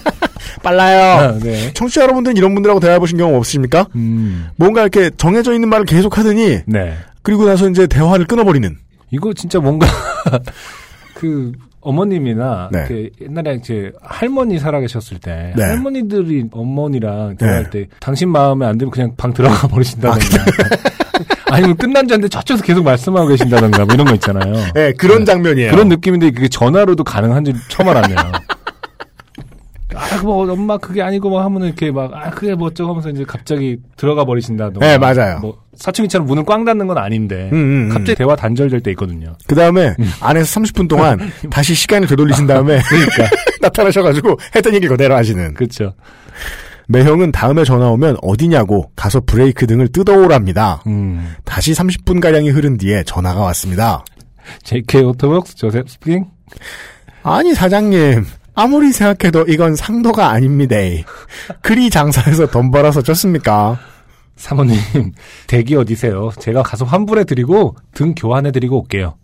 빨라요.
아, 네.
청취자 여러분들은 이런 분들하고 대화해보신 경험 없으십니까?
음.
뭔가 이렇게 정해져 있는 말을 계속 하더니
네.
그리고 나서 이제 대화를 끊어버리는.
이거 진짜 뭔가 그 어머님이나
네.
옛날에 이제 할머니 살아계셨을 때
네.
할머니들이 어머니랑 대화할
네.
때 당신 마음에 안 들면 그냥 방 들어가 버리신다던가 아 니면 끝난 지 않는데 저쪽에서 계속 말씀하고 계신다던가 뭐 이런 거 있잖아요.
예, 그런 장면이에요.
그런 느낌인데 그게 전화로도 가능한지 처음 알았네요. 아, 뭐, 엄마 그게 아니고 막 하면은 이렇게 막, 아, 그게 뭐 어쩌고 하면서 이제 갑자기 들어가 버리신다던가.
네, 맞아요.
뭐, 사춘기처럼 문을 꽝 닫는 건 아닌데.
음, 음, 음.
갑자기 대화 단절될 때 있거든요.
그 다음에 안에서 30분 동안 다시 시간을 되돌리신 다음에
그러니까.
나타나셔가지고 했던 얘기 그대로 하시는.
그렇죠.
매형은 다음에 전화 오면 어디냐고 가서 브레이크 등을 뜯어오랍니다.
음.
다시 30분 가량이 흐른 뒤에 전화가 왔습니다.
JK Autoworks Joseph Speaking?
아니 사장님 아무리 생각해도 이건 상도가 아닙니다. 그리 장사해서 돈 벌어서 줬습니까?
사모님, 댁이 어디세요? 제가 가서 환불해 드리고 등 교환해 드리고 올게요.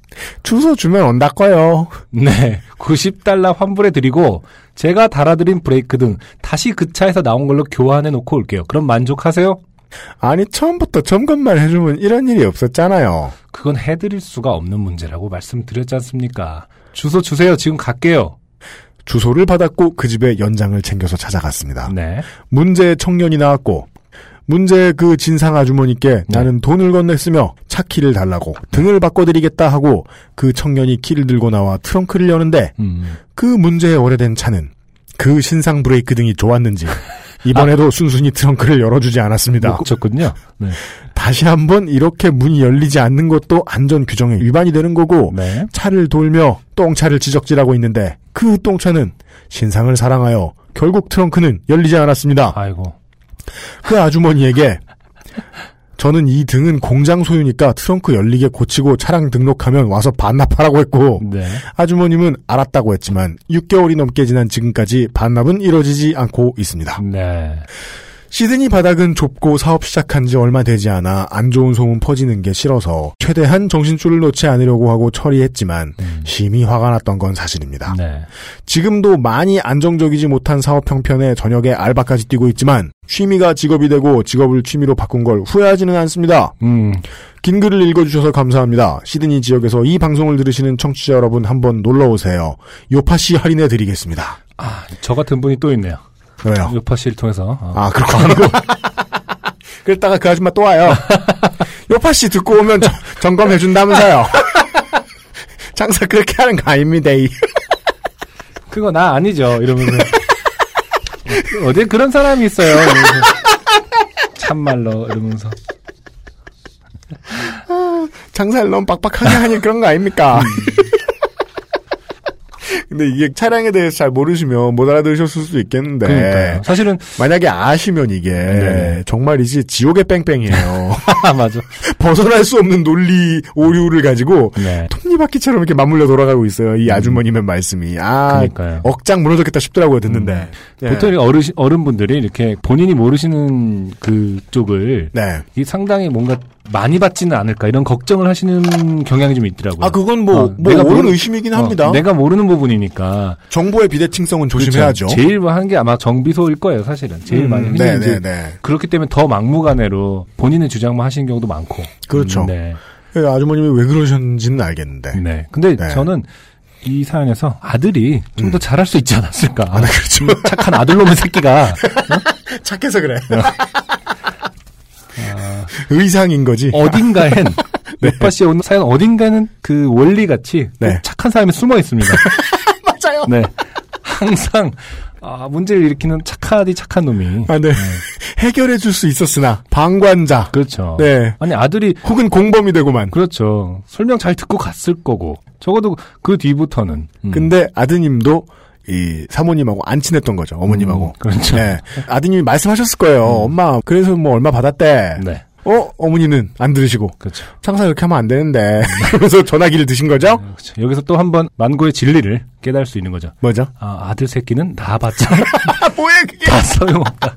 주소 주면 온다 거요.
네. 90달러 환불해 드리고 제가 달아드린 브레이크 등 다시 그 차에서 나온 걸로 교환해 놓고 올게요. 그럼 만족하세요?
아니 처음부터 점검만 해주면 이런 일이 없었잖아요.
그건 해드릴 수가 없는 문제라고 말씀드렸지 않습니까? 주소 주세요. 지금 갈게요.
주소를 받았고 그 집에 연장을 챙겨서 찾아갔습니다.
네.
문제의 청년이 나왔고 문제의 그 진상 아주머니께 나는 돈을 건넸으며 차 키를 달라고 등을 바꿔드리겠다 하고 그 청년이 키를 들고 나와 트렁크를 여는데
음.
그 문제의 오래된 차는 그 신상 브레이크 등이 좋았는지 이번에도 순순히 트렁크를 열어주지 않았습니다.
못 고쳤군요. 네.
다시 한번 이렇게 문이 열리지 않는 것도 안전 규정에 위반이 되는 거고
네.
차를 돌며 똥차를 지적질하고 있는데 그 똥차는 신상을 사랑하여 결국 트렁크는 열리지 않았습니다.
아이고.
그 아주머니에게 저는 이 등은 공장 소유니까 트렁크 열리게 고치고 차량 등록하면 와서 반납하라고 했고
네.
아주머님은 알았다고 했지만 6개월이 넘게 지난 지금까지 반납은 이뤄지지 않고 있습니다.
네.
시드니 바닥은 좁고 사업 시작한 지 얼마 되지 않아 안 좋은 소문 퍼지는 게 싫어서 최대한 정신줄을 놓지 않으려고 하고 처리했지만
음.
심히 화가 났던 건 사실입니다.
네.
지금도 많이 안정적이지 못한 사업 형편에 저녁에 알바까지 뛰고 있지만 취미가 직업이 되고 직업을 취미로 바꾼 걸 후회하지는 않습니다.
음.
긴 글을 읽어주셔서 감사합니다. 시드니 지역에서 이 방송을 들으시는 청취자 여러분 한번 놀러 오세요. 요파시 할인해 드리겠습니다.
아, 저 같은 분이 또 있네요.
왜요?
요파 씨를 통해서. 어.
아, 그렇고. 그랬다가 그 아줌마 또 와요. 요파 씨 듣고 오면 저- 점검해 준다면서요. 장사 그렇게 하는 거 아닙니다. 이.
그거 나 아니죠. 이러면서. 어디 그런 사람이 있어요. 이러면서. 참말로 이러면서.
장사를 너무 빡빡하게 하니 그런 거 아닙니까? 근데 이게 차량에 대해서 잘 모르시면 못 알아들으셨을 수도 있겠는데
그러니까요. 사실은
만약에 아시면 이게
네.
정말이지 지옥의 뺑뺑이에요.
아 맞아.
벗어날 수 없는 논리 오류를 가지고
네.
톱니바퀴처럼 이렇게 맞물려 돌아가고 있어요. 이 아주머님의 말씀이. 아,
그러니까요.
억장 무너졌겠다 싶더라고요, 듣는데. 예.
보통 이렇게 어르신 어른분들이 이렇게 본인이 모르시는 그 쪽을
네.
이 상당히 뭔가 많이 받지는 않을까 이런 걱정을 하시는 경향이 좀 있더라고요.
아, 그건 뭐,
어,
뭐,
내가
옳은
모르-
의심이긴
어,
합니다.
내가 모르는 부분이니까
정보의 비대칭성은 조심해야죠.
그렇죠. 제일 하는 게 아마 정비소일 거예요, 사실은. 제일
음,
많이.
네,
이제
네, 네.
그렇기 때문에 더 막무가내로 본인의 주장만 하시는 경우도 많고.
그렇죠.
음, 네.
예, 아주머님이 왜 그러셨는지는 알겠는데.
네. 근데
네.
저는 이 사연에서 아들이 좀더 잘할 수 있지 않았을까.
아, 네, 그렇죠.
음, 착한 아들놈의 새끼가.
착해서 그래.
아,
의상인 거지.
어딘가엔, 오빠 씨의 오늘 사연 어딘가는 그 원리 같이 꼭
네.
착한 사람이 숨어 있습니다.
맞아요.
네. 항상, 아, 문제를 일으키는 착하디 착한 놈이.
아, 네. 해결해 줄 수 있었으나, 방관자.
그렇죠.
네.
아니, 아들이
혹은 공범이 되고만.
그렇죠. 설명 잘 듣고 갔을 거고. 적어도 그 뒤부터는. 음.
근데 아드님도 이 사모님하고 안 친했던 거죠. 어머님하고.
음, 그렇죠.
네. 아드님이 말씀하셨을 거예요. 엄마, 그래서 뭐 얼마 받았대.
네.
어? 어머니는 안 들으시고.
그렇죠.
장사 이렇게 하면 안 되는데. 그러면서 전화기를 드신 거죠?
그렇죠. 여기서 또 한 번 만고의 진리를 깨달을 수 있는 거죠.
뭐죠?
아, 아들 새끼는 나봤자
아, 뭐야, 그게.
다 소용없다.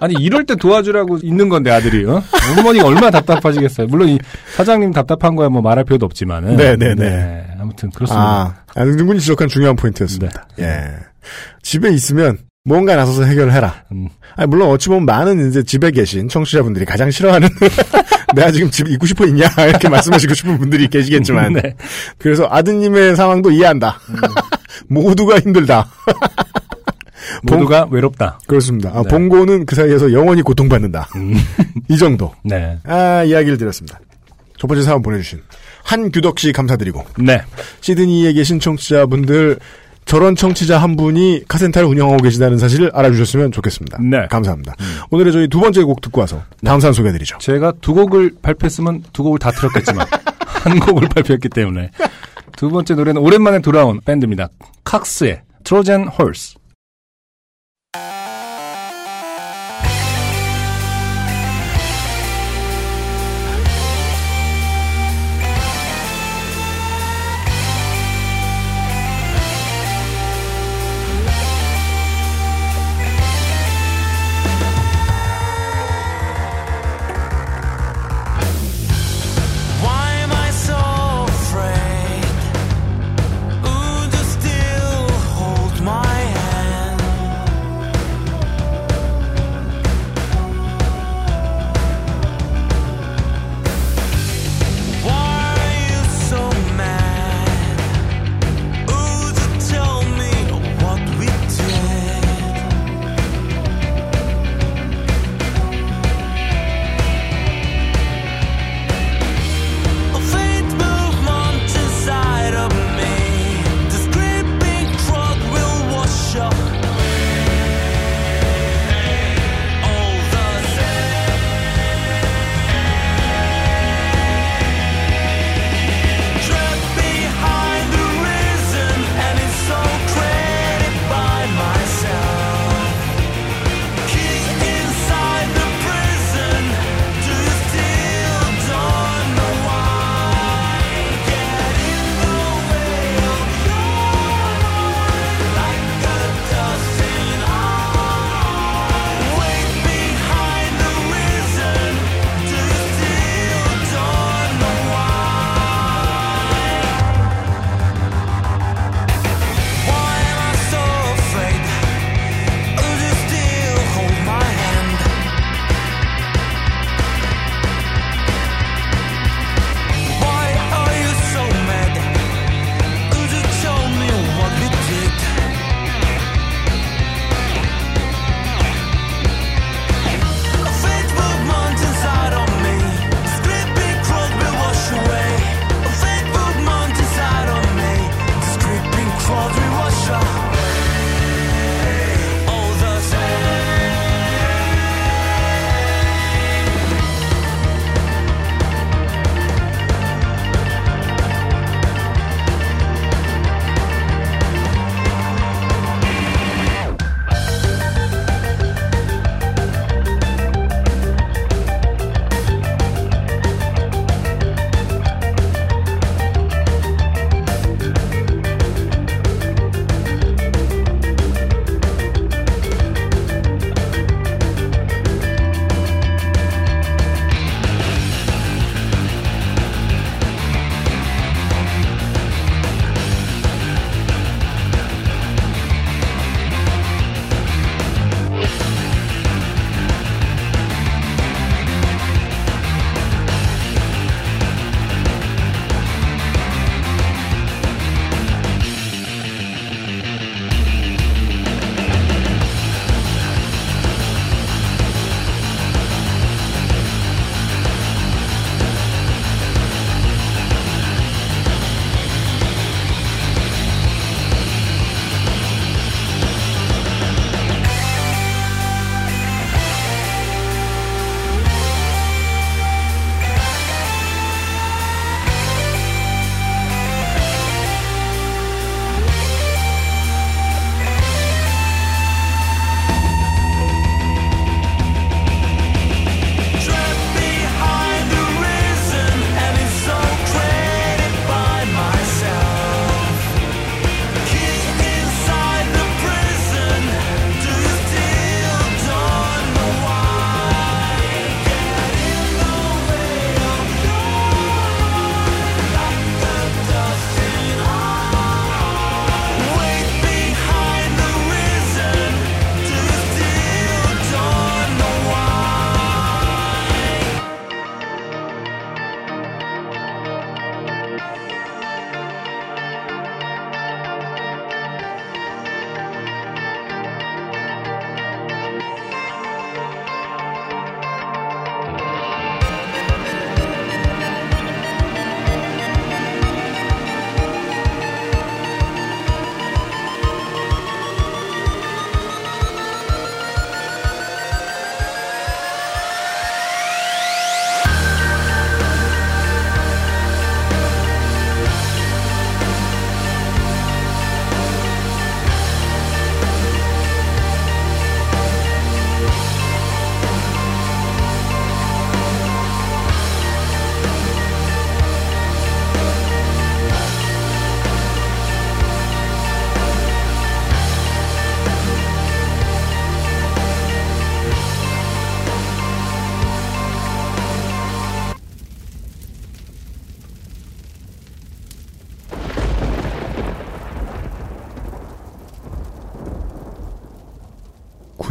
아니 이럴 때 도와주라고 있는 건데 아들이 어? 어머니가 얼마나 답답하시겠어요. 물론 이 사장님 답답한 거야 뭐 말할 필요도 없지만은.
네, 네, 네.
아무튼 그렇습니다.
아, 아는군이 지적한 중요한 포인트였습니다. 예. 집에 있으면 뭔가 나서서 해결해라.
음.
아니, 물론 어찌 보면 많은 이제 집에 계신 청취자분들이 가장 싫어하는 내가 지금 집 있고 싶어 있냐 이렇게 말씀하시고 싶은 분들이 계시겠지만
네.
그래서 아드님의 상황도 이해한다. 모두가 힘들다.
모두가 외롭다.
그렇습니다. 아,
네.
봉고는 그 사이에서 영원히 고통받는다. 이 정도.
네.
아, 이야기를 드렸습니다. 첫 번째 사연 보내주신 한규덕 씨 감사드리고
네.
시드니에 계신 청취자분들 저런 청취자 한 분이 카센터를 운영하고 계시다는 사실을 알아주셨으면 좋겠습니다.
네.
감사합니다. 오늘의 저희 두 번째 곡 듣고 와서 다음 사연 소개해드리죠.
제가 두 곡을 발표했으면 두 곡을 다 틀었겠지만 한 곡을 발표했기 때문에 두 번째 노래는 오랜만에 돌아온 밴드입니다. 칵스의 트로젠 홀스.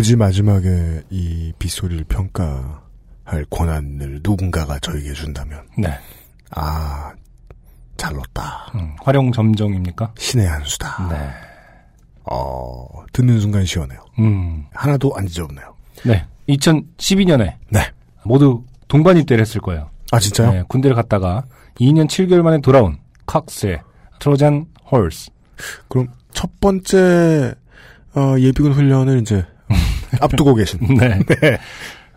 굳이 마지막에 이 빗소리를 평가할 권한을 누군가가 저에게 준다면
네.
아 잘났다
음, 활용 점정입니까?
신의 한 수다.
네.
어 듣는 순간 시원해요.
음.
하나도 안 지저분해요.
네. 2012년에
네.
모두 동반 입대를 했을 거예요.
아 진짜요?
네, 군대를 갔다가 2년 7개월 만에 돌아온 칵스의 트로잔 홀스.
그럼 첫 번째 어, 예비군 훈련을 이제 앞두고 계신.
네.
네.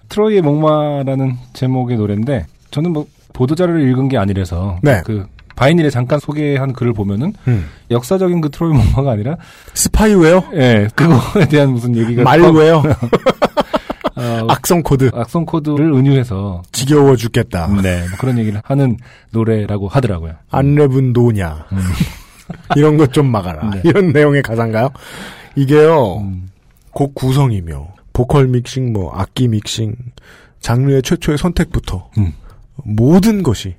트로이의 목마라는 제목의 노래인데 저는 뭐 보도 자료를 읽은 게 아니라서
네.
그 vinyl에 잠깐 소개한 글을 보면은
음.
역사적인 그 트로이 목마가 아니라
스파이웨어,
예 그거에 대한 무슨 얘기가
malware, 어, 악성 코드
악성 코드를 은유해서
지겨워 죽겠다.
네 뭐 그런 얘기를 하는 노래라고 하더라고요.
안 랩은 노냐. 이런 것 좀 막아라.
음. 네.
이런 내용의 가사인가요? 이게요,
음,
곡 구성이며, 보컬 믹싱, 뭐, 악기 믹싱, 장르의 최초의 선택부터,
음.
모든 것이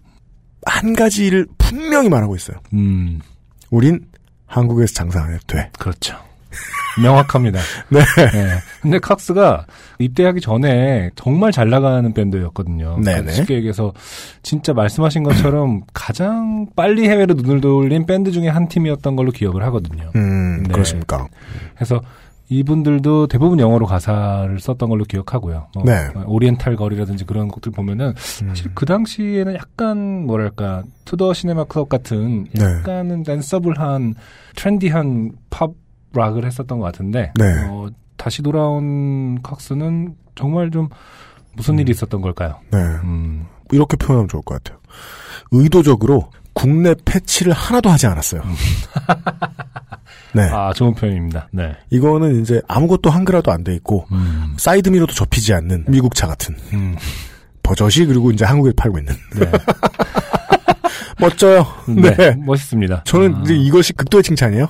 한 가지를 분명히 말하고 있어요.
음,
우린 한국에서 장사 안 해도 돼.
그렇죠. 명확합니다.
네.
네. 근데 칵스가 입대하기 전에 정말 잘 나가는 밴드였거든요.
네네.
그러니까 쉽게 얘기해서 진짜 말씀하신 것처럼 가장 빨리 해외로 눈을 돌린 밴드 중에 한 팀이었던 걸로 기억을 하거든요.
음,
네.
그렇습니까?
그래서 이분들도 대부분 영어로 가사를 썼던 걸로 기억하고요. 뭐
네.
Oriental Girl이라든지 그런 것들 보면은
음.
사실 그 당시에는 약간 뭐랄까 Two Door Cinema Club 같은
네.
약간은 danceable한 trendy한 pop rock을 했었던 것 같은데
네.
어, 다시 돌아온 칵스는 정말 좀 무슨 일이 있었던 걸까요?
네.
음,
이렇게 표현하면 좋을 것 같아요. 의도적으로 국내 패치를 하나도 하지 않았어요. 네.
아 좋은 표현입니다. 네.
이거는 이제 아무것도 한글화도 안 돼 있고,
음,
사이드미러도 접히지 않는 미국 차 같은
음,
버젓이 그리고 이제 한국에 팔고 있는.
네.
멋져요.
네.
네.
멋있습니다.
저는
아.
이제 이것이 극도의 칭찬이에요.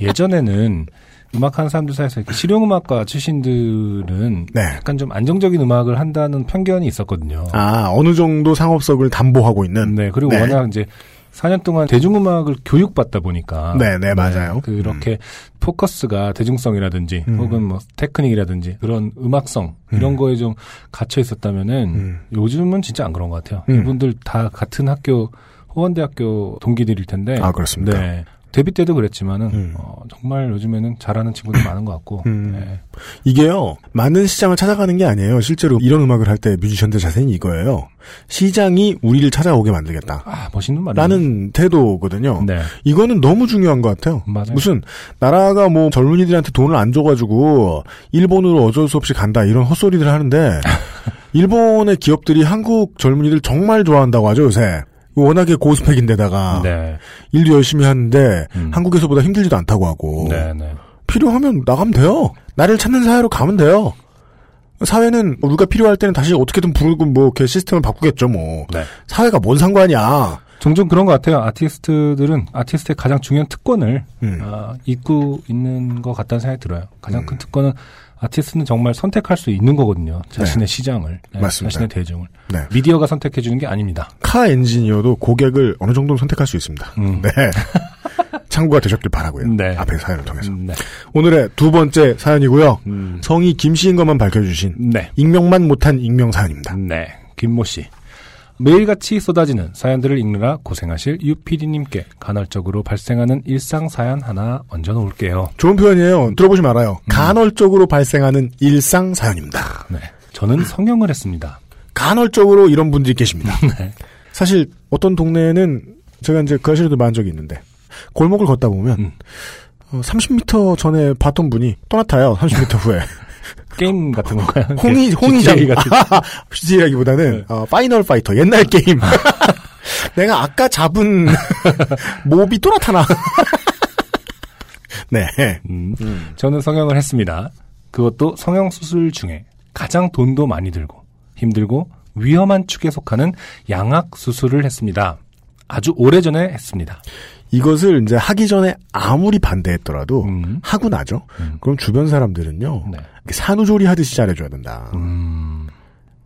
예전에는 음악하는 사람들 사이에서 이렇게 실용음악과 출신들은
네.
약간 좀 안정적인 음악을 한다는 편견이 있었거든요.
아, 어느 정도 상업성을 담보하고 있는.
네, 그리고
네.
워낙 이제 4년 동안 대중음악을 교육받다 보니까
네, 네, 맞아요.
그렇게 포커스가 대중성이라든지
음.
혹은 뭐 테크닉이라든지 그런 음악성 이런
음.
거에 좀 갇혀 있었다면은
음.
요즘은 진짜 안 그런 것 같아요.
음.
이분들 다 같은 학교 호원대학교 동기들일 텐데
아, 그렇습니까?
네. 데뷔 때도 그랬지만은
음.
어, 정말 요즘에는 잘하는 친구들 많은 것 같고
음.
네.
이게요, 많은 시장을 찾아가는 게 아니에요. 실제로 이런 음악을 할 때 뮤지션들 자세는 이거예요. 시장이 우리를 찾아오게 만들겠다.
아 멋있는 말이에요.
라는 태도거든요.
네
이거는 너무 중요한 것 같아요.
맞아요.
무슨 나라가 뭐 젊은이들한테 돈을 안 줘가지고 일본으로 어쩔 수 없이 간다 이런 헛소리들 하는데 일본의 기업들이 한국 젊은이들 정말 좋아한다고 하죠 요새. 워낙에 고스펙인데다가
네.
일도 열심히 하는데
음.
한국에서보다 힘들지도 않다고 하고
네, 네.
필요하면 나가면 돼요. 나를 찾는 사회로 가면 돼요. 사회는 우리가 필요할 때는 다시 어떻게든 부르고 뭐 이렇게 시스템을 바꾸겠죠 뭐.
네.
사회가 뭔 상관이야.
종종 그런 것 같아요. 아티스트들은 아티스트의 가장 중요한 특권을
음.
아, 잊고 있는 것 같다는 생각이 들어요. 가장
음.
큰 특권은 아티스트는 정말 선택할 수 있는 거거든요. 자신의 시장을, 네,
맞습니다.
자신의 대중을.
네.
미디어가 선택해 주는 게 아닙니다.
카 엔지니어도 고객을 어느 정도는 선택할 수 있습니다.
음.
네. 참고가 되셨길 바라고요.
네.
앞에 사연을 통해서.
음, 네.
오늘의 두 번째 사연이고요.
음,
성이 김씨인 것만 밝혀주신
네.
익명만 못한 익명 사연입니다.
네. 김모 씨. 매일같이 쏟아지는 사연들을 읽느라 고생하실 유PD님께 간헐적으로 발생하는 일상 사연 하나 얹어놓을게요.
좋은 표현이에요. 들어보시면 알아요.
음.
간헐적으로 발생하는 일상 사연입니다.
네. 저는 성형을 했습니다.
간헐적으로 이런 분들이 계십니다.
네.
사실 어떤 동네에는 제가 이제 그 아시로도 많은 적이 있는데 골목을 걷다 보면
음.
어, 30m 전에 봤던 분이 떠나타요. 30m 후에
게임 같은 건가요?
홍이 홍이장
GTA 같은.
GTA라기보다는
네.
어, 파이널 파이터 옛날 게임. 내가 아까 잡은 몹이 또 나타나. 네.
음, 저는 성형을 했습니다. 그것도 성형 수술 중에 가장 돈도 많이 들고 힘들고 위험한 축에 속하는 양악 수술을 했습니다. 아주 오래전에 했습니다.
이것을 이제 하기 전에 아무리 반대했더라도
음.
하고 나죠.
음.
그럼 주변 사람들은요.
네.
산후조리 하듯이 잘해줘야 된다.
음,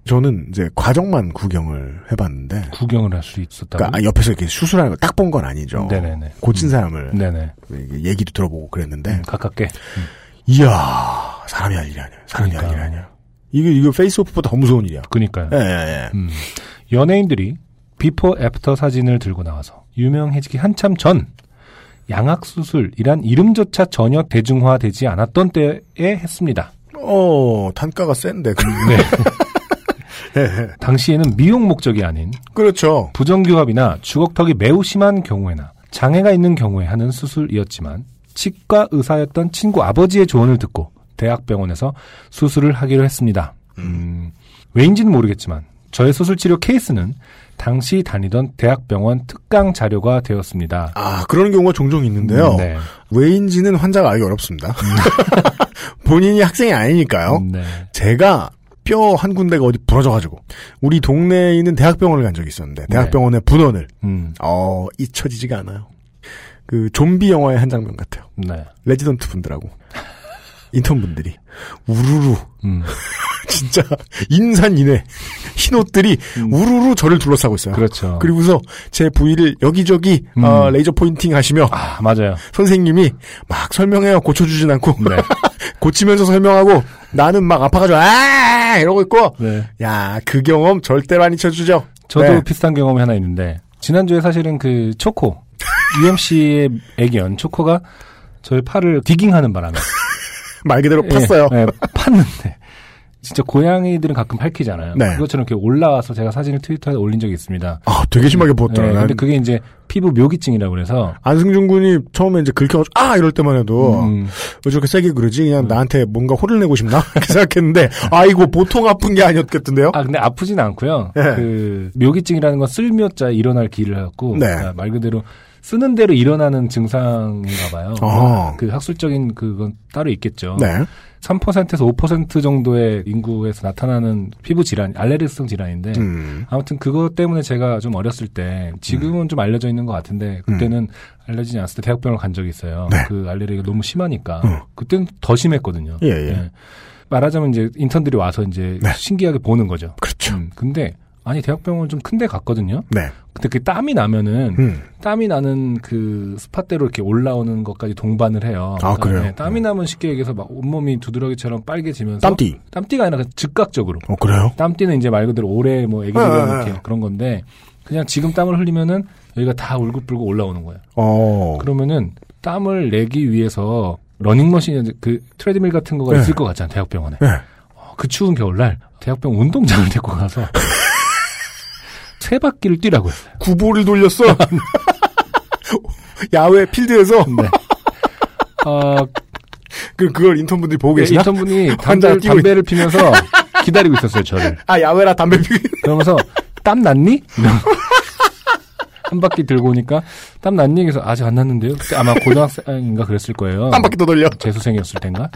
저는 이제 과정만 구경을 해봤는데,
구경을 할 수 있었다고.
그러니까 옆에서 이렇게 수술하는 걸딱본 건 아니죠.
네네네.
고친
음.
사람을
네네.
얘기도 들어보고 그랬는데,
음, 가깝게.
이야 사람이 할 일이 아니에요. 사람이 할
그러니까.
일이 아니에요. 이거, 이거 Face Off보다 더 무서운 일이야.
그니까요.
예, 예, 예.
음. 연예인들이 before after 사진을 들고 나와서 유명해지기 한참 전 양악수술이란 이름조차 전혀 대중화되지 않았던 때에 했습니다.
어, 단가가 센데.
네. 당시에는 미용 목적이 아닌
그렇죠.
부정교합이나 주걱턱이 매우 심한 경우에나 장애가 있는 경우에 하는 수술이었지만 치과 의사였던 친구 아버지의 조언을 듣고 대학병원에서 수술을 하기로 했습니다. 음, 왜인지는 모르겠지만 저의 수술 치료 케이스는 당시 다니던 대학병원 특강 자료가 되었습니다.
아, 그런 경우가 종종 있는데요.
음, 네.
왜인지는 환자가 알기 어렵습니다. 본인이 학생이 아니니까요.
네.
제가 뼈 한 군데가 어디 부러져가지고 우리 동네에 있는 대학병원을 간 적이 있었는데 대학병원의 분원을
음,
어 잊혀지지가 않아요. 그 좀비 영화의 한 장면 같아요.
네.
레지던트 분들하고 인턴 분들이 우르르
음,
진짜 인산인해 흰 옷들이 우르르 저를 둘러싸고 있어요.
그렇죠.
그리고서 제 부위를 여기저기
음.
어, 레이저 pointing 하시며
아, 맞아요.
선생님이 막 설명해요. 고쳐주진 않고
네.
고치면서 설명하고 나는 막 아파가지고 아 이러고 있고
네.
야, 그 경험 절대로 안 잊혀지죠.
저도
네.
비슷한 경험이 하나 있는데 지난주에 사실은 그 초코 UMC의 애견 초코가 저의 팔을 디깅하는 바람에
말 그대로
예,
팠어요.
예, 팠는데 진짜 고양이들은 가끔 핥히잖아요.
네.
그것처럼 이렇게 올라와서 제가 사진을 트위터에 올린 적이 있습니다.
아 되게 심하게 부었더라.
예,
난
근데 그게 이제 피부 묘기증이라고 그래서
안승준 군이 처음에 이제 긁혀가지고 아 이럴 때만 해도
음,
왜 저렇게 세게 그러지? 그냥 나한테 뭔가 호를 내고 싶나? 이렇게 생각했는데 아이고 보통 아픈 게 아니었겠던데요?
아 근데 아프진 않고요.
예.
그 묘기증이라는 건 쓸묘자 일어날 기를 갖고
네.
아, 말 그대로 쓰는 대로 일어나는 증상인가 봐요.
어.
그 학술적인 그건 따로 있겠죠.
네.
3%에서 5% 정도의 인구에서 나타나는 피부 질환, 알레르기성 질환인데
음.
아무튼 그것 때문에 제가 좀 어렸을 때 지금은 좀 알려져 있는 것 같은데 그때는 알려지지 않았을 때 대학병원을 간 적이 있어요.
음. 네.
그 알레르기가 너무 심하니까
음.
그때는 더 심했거든요.
예, 예.
말하자면 이제 인턴들이 와서 이제
네.
신기하게 보는 거죠.
그렇죠.
음, 근데 아니 대학병원 좀 큰 데 갔거든요.
네.
근데 그 땀이 나면은
음.
땀이 나는 그 스팟대로 이렇게 올라오는 것까지 동반을 해요.
아, 그래요?
네, 땀이 나면 쉽게 얘기해서 막 온몸이 두드러기처럼 빨개지면서
땀띠.
땀띠가 아니라 즉각적으로.
어 그래요?
땀띠는 이제 말 그대로 오래 뭐 애기들
네, 네,
이렇게
네.
그런 건데 그냥 지금 땀을 흘리면은 여기가 다 울긋불긋 올라오는 거예요.
어.
그러면은 땀을 내기 위해서 러닝머신 그 트레드밀 같은 거가
네.
있을 것 같잖아요 대학병원에.
네.
어, 그 추운 겨울날 대학병 운동장을 데리고 가서 세 바퀴를 뛰라고 했어요.
구보를 돌렸어. 야외 필드에서
네. 어,
그 그걸 인턴분들이 보고
예,
계시나?
인턴분이
환자가
담배, 담배를 피면서 기다리고 있었어요, 저를.
아 야외라 담배 피고
그러면서, 땀 났니? 한 바퀴 들고 오니까, 땀 났니? 그래서 아직 안 났는데요? 그때 아마 고등학생인가 그랬을 거예요.
한 바퀴 더 돌려.
재수생이었을 텐가?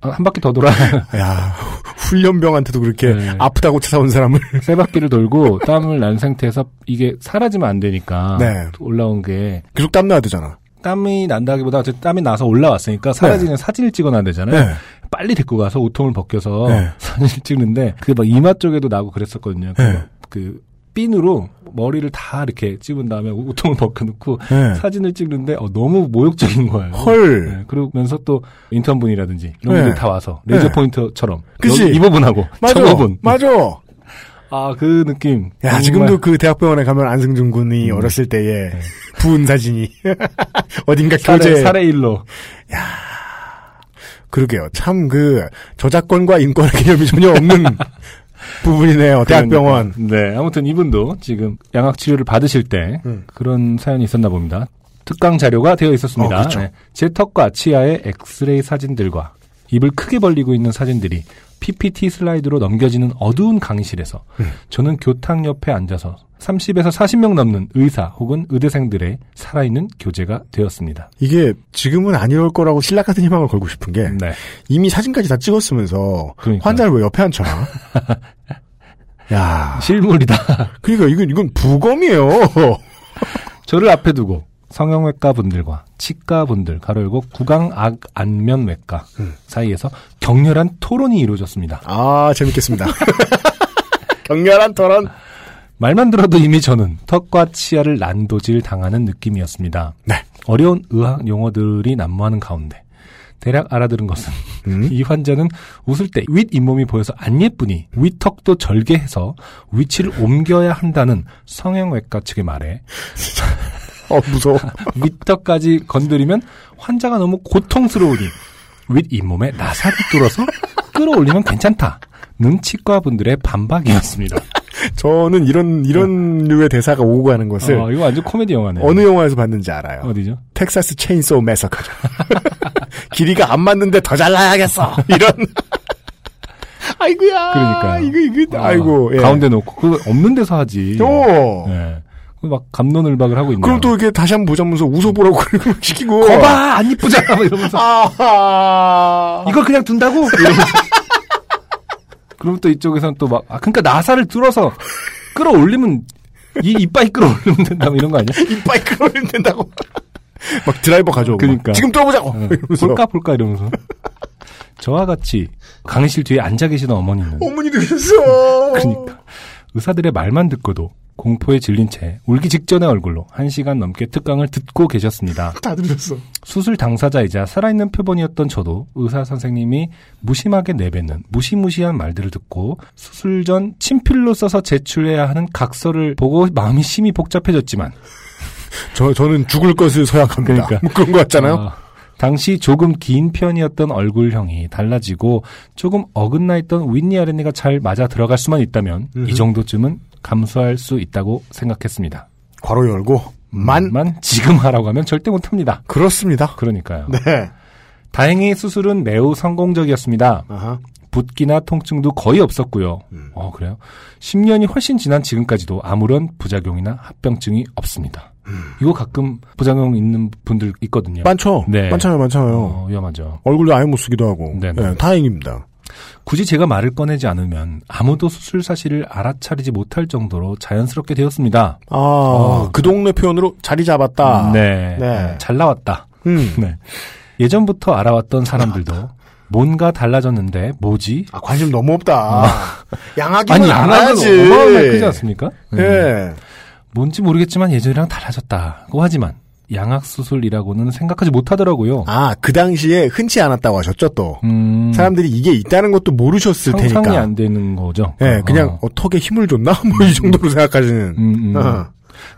아, 한 바퀴 더 돌아.
야 훈련병한테도 그렇게
네.
아프다고 찾아온 사람을.
세 바퀴를 돌고 땀을 난 상태에서 이게 사라지면 안 되니까.
네.
올라온 게,
계속 땀 나야 되잖아.
땀이 난다기보다 땀이 나서 올라왔으니까 사라지는 사진을 찍어놔야 되잖아요.
네.
빨리 데리고 가서 우통을 벗겨서
네.
사진을 찍는데 그게 막 이마 쪽에도 나고 그랬었거든요. 그,
네.
막그 핀으로 머리를 다 이렇게 찝은 다음에 우통을 벗겨놓고
네.
사진을 찍는데 어, 너무 모욕적인 거예요.
헐.
네, 그러면서 또 인턴분이라든지 이런
네.
분들 다 와서 레이저
네.
포인터처럼
그치?
이 부분하고
맞아.
저 부분
맞아.
아 그 느낌
야
정말-
지금도 그 대학병원에 가면 안승준 군이
음.
어렸을 때의 부은 사진이 어딘가
사례,
교재
사례 일로
그러게요. 참 그 저작권과 인권의 개념이 전혀 없는 부분이네요. 대학병원.
네, 아무튼 이분도 지금 양악 치료를 받으실 때
음.
그런 사연이 있었나 봅니다. 특강 자료가 되어 있었습니다.
어, 그렇죠.
네, 제 턱과 치아의 엑스레이 사진들과 입을 크게 벌리고 있는 사진들이 PPT 슬라이드로 넘겨지는 어두운 강의실에서
음.
저는 교탁 옆에 앉아서 30에서 40명 넘는 의사 혹은 의대생들의 살아있는 교재가 되었습니다.
이게 지금은 안 이럴 거라고 신락 같은 희망을 걸고 싶은 게
네.
이미 사진까지 다 찍었으면서
그러니까.
환자를 왜 옆에 앉혀? 야,
실물이다.
그러니까 이건 이건 부검이에요.
저를 앞에 두고 성형외과 분들과 치과 분들 가로 열고 구강 악 안면외과
음.
사이에서 격렬한 토론이 이루어졌습니다.
아 재밌겠습니다. 격렬한 토론.
말만 들어도 이미 저는 턱과 치아를 난도질 당하는 느낌이었습니다.
네.
어려운 의학 용어들이 난무하는 가운데 대략 알아들은 것은
음?
이 환자는 웃을 때 윗 잇몸이 보여서 안 예쁘니 윗턱도 절개해서 위치를 옮겨야 한다는 성형외과 측의 말에
어, 무서워.
윗턱까지 건드리면 환자가 너무 고통스러우니 윗 잇몸에 나사를 뚫어서 끌어올리면 괜찮다는 치과 분들의 반박이었습니다.
저는 이런, 이런 류의 대사가 오고 가는 것을
어, 이거 완전 코미디 영화네.
어느 영화에서 봤는지 알아요.
어디죠?
텍사스 체인소우 매서커죠. 길이가 안 맞는데 더 잘라야겠어. 이런. 아이고야.
그러니까요.
이거, 이거,
어,
아이고. 예.
가운데 놓고 그거 없는 데서 하지.
오.
예. 그막 감론을박을 하고 있네요.
그럼 또 이렇게 다시 한번 보자면서 웃어보라고 그러고 시키고.
거봐 안 이쁘잖아 막 이러면서
아하.
이걸 그냥 둔다고 이러면서 그럼 또 이쪽에서는 또막 아 그러니까 나사를 뚫어서 끌어올리면 이 이빨이 끌어올리면 된다 뭐 이런 거 아니야?
이빨 끌어올리면 된다고. 막 드라이버 가져오고.
그러니까.
지금 뚫어보자고.
어,
이러면서.
볼까 볼까 이러면서 저와 같이 강의실 뒤에 앉아 계시던 어머니는
어머니도 계셨어.
그러니까 의사들의 말만 듣고도 공포에 질린 채 울기 직전의 얼굴로 한 시간 넘게 특강을 듣고 계셨습니다.
다 들으셨어.
수술 당사자이자 살아있는 표본이었던 저도 의사 선생님이 무심하게 내뱉는 무시무시한 말들을 듣고 수술 전 친필로 써서 제출해야 하는 각서를 보고 마음이 심히 복잡해졌지만
저, 저는 죽을 것을 서약합니다.
그러니까.
뭐 그런 거 같잖아요.
아, 당시 조금 긴 편이었던 얼굴형이 달라지고 조금 어긋나 있던 윗니 아랫니가 잘 맞아 들어갈 수만 있다면
음흠.
이 정도쯤은 감수할 수 있다고 생각했습니다.
괄호 열고. 만.
만 지금 하라고 하면 절대 못합니다.
그렇습니다.
그러니까요.
네.
다행히 수술은 매우 성공적이었습니다.
아하.
붓기나 통증도 거의 없었고요.
음.
어, 그래요? 10년이 훨씬 지난 지금까지도 아무런 부작용이나 합병증이 없습니다. 이거 가끔 부작용 있는 분들 있거든요.
많죠?
네.
많잖아요, 많잖아요.
어, 위험하죠.
얼굴도 아예 못 쓰기도 하고.
네,
다행입니다.
굳이 제가 말을 꺼내지 않으면 아무도 수술 사실을 알아차리지 못할 정도로 자연스럽게 되었습니다.
아, 그 동네 표현으로 자리 잡았다.
네.
네.
잘 나왔다.
음.
네. 예전부터 알아왔던 사람들도 뭔가 달라졌는데 뭐지?
아, 관심 너무 없다.
아니 양락은
알아야지.
어마어마하게 크지 않습니까? 음.
예.
뭔지 모르겠지만 예전이랑 달라졌다고 하지만 양악 수술이라고는 생각하지 못하더라고요.
아, 그 당시에 흔치 않았다고 하셨죠, 또.
음,
사람들이 이게 있다는 것도 모르셨을
상상이
테니까.
안 되는 거죠.
예, 그냥
어.
어, 턱에 힘을 줬나? 뭐 이 정도로 생각하시는.
음, 음.
어.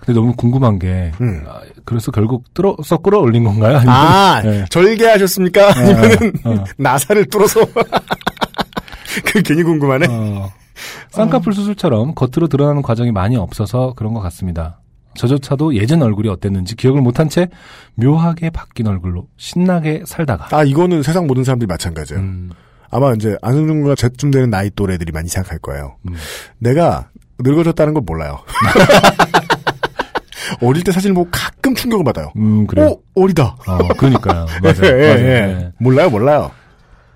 근데 너무 궁금한 게
음.
아, 그래서 결국 뚫어서 끌어올린 건가요? 아니면
아,
네.
절개하셨습니까? 아니면은
어.
나사를 뚫어서. 그 괜히 궁금하네.
어, 쌍꺼풀 수술처럼 겉으로 드러나는 과정이 많이 없어서 그런 것 같습니다. 저조차도 예전 얼굴이 어땠는지 기억을 못한 채 묘하게 바뀐 얼굴로 신나게 살다가
아, 이거는 세상 모든 사람들이 마찬가지예요.
음,
아마 이제 안승준과 제쯤 되는 나이 또래들이 많이 생각할 거예요.
음.
내가 늙어졌다는 걸 몰라요. 어릴 때 사진 보고 가끔 충격을 받아요.
음, 그래요.
오, 어리다.
어, 그러니까요. 맞아요.
예, 예,
맞아요.
예.
네.
몰라요, 몰라요.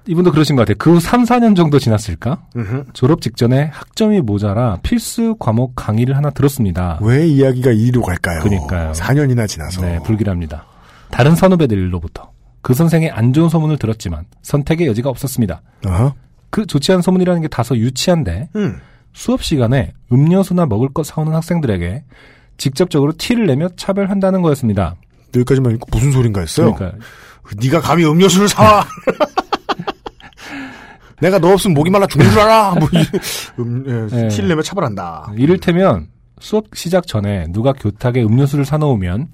이분도 그러신 것 같아요. 그 후 3, 4년 정도 지났을까?
음흠.
졸업 직전에 학점이 모자라 필수 과목 강의를 하나 들었습니다.
왜 이야기가 이리로 갈까요?
그러니까요.
4년이나 지나서.
네, 불길합니다. 다른 선후배들로부터 그 선생의 안 좋은 소문을 들었지만 선택의 여지가 없었습니다.
어허.
그 좋지 않은 소문이라는 게 다소 유치한데
음.
수업 시간에 음료수나 먹을 것 사오는 학생들에게 직접적으로 티를 내며 차별한다는 거였습니다.
여기까지만 읽고 무슨 소린가 했어요.
그러니까
네가 감히 음료수를 사와. 내가 너 없으면 목이 말라 죽는 줄 알아. 뭐, 이- 음, 예,
네.
티를 내면 차별한다.
이를테면 수업 시작 전에 누가 교탁에 음료수를 사놓으면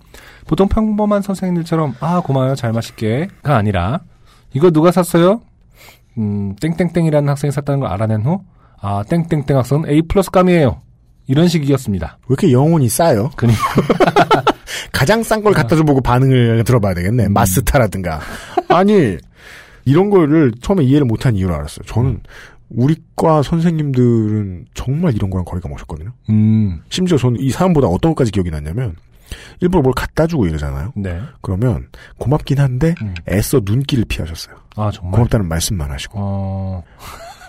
보통 평범한 선생님들처럼 아 고마워요 잘 마실게가 아니라 이거 누가 샀어요? 음 땡땡땡이라는 학생이 샀다는 걸 알아낸 후 아 땡땡땡 학생은 A 플러스 감이에요 이런 식이었습니다.
왜 이렇게 영혼이 싸요?
그러니까
가장 싼 걸 갖다 줘보고 반응을 들어봐야 되겠네.
음.
마스타라든가. 아니, 이런 거를 처음에 이해를 못한 이유를 알았어요. 저는 우리과 선생님들은 정말 이런 거랑 거리가 멀었거든요.
음
심지어 저는 이 사람보다 어떤 것까지 기억이 났냐면, 일부러 뭘 갖다 주고 이러잖아요.
네.
그러면 고맙긴 한데,
음.
애써 눈길을 피하셨어요.
아 정말.
고맙다는 말씀만 하시고.
어,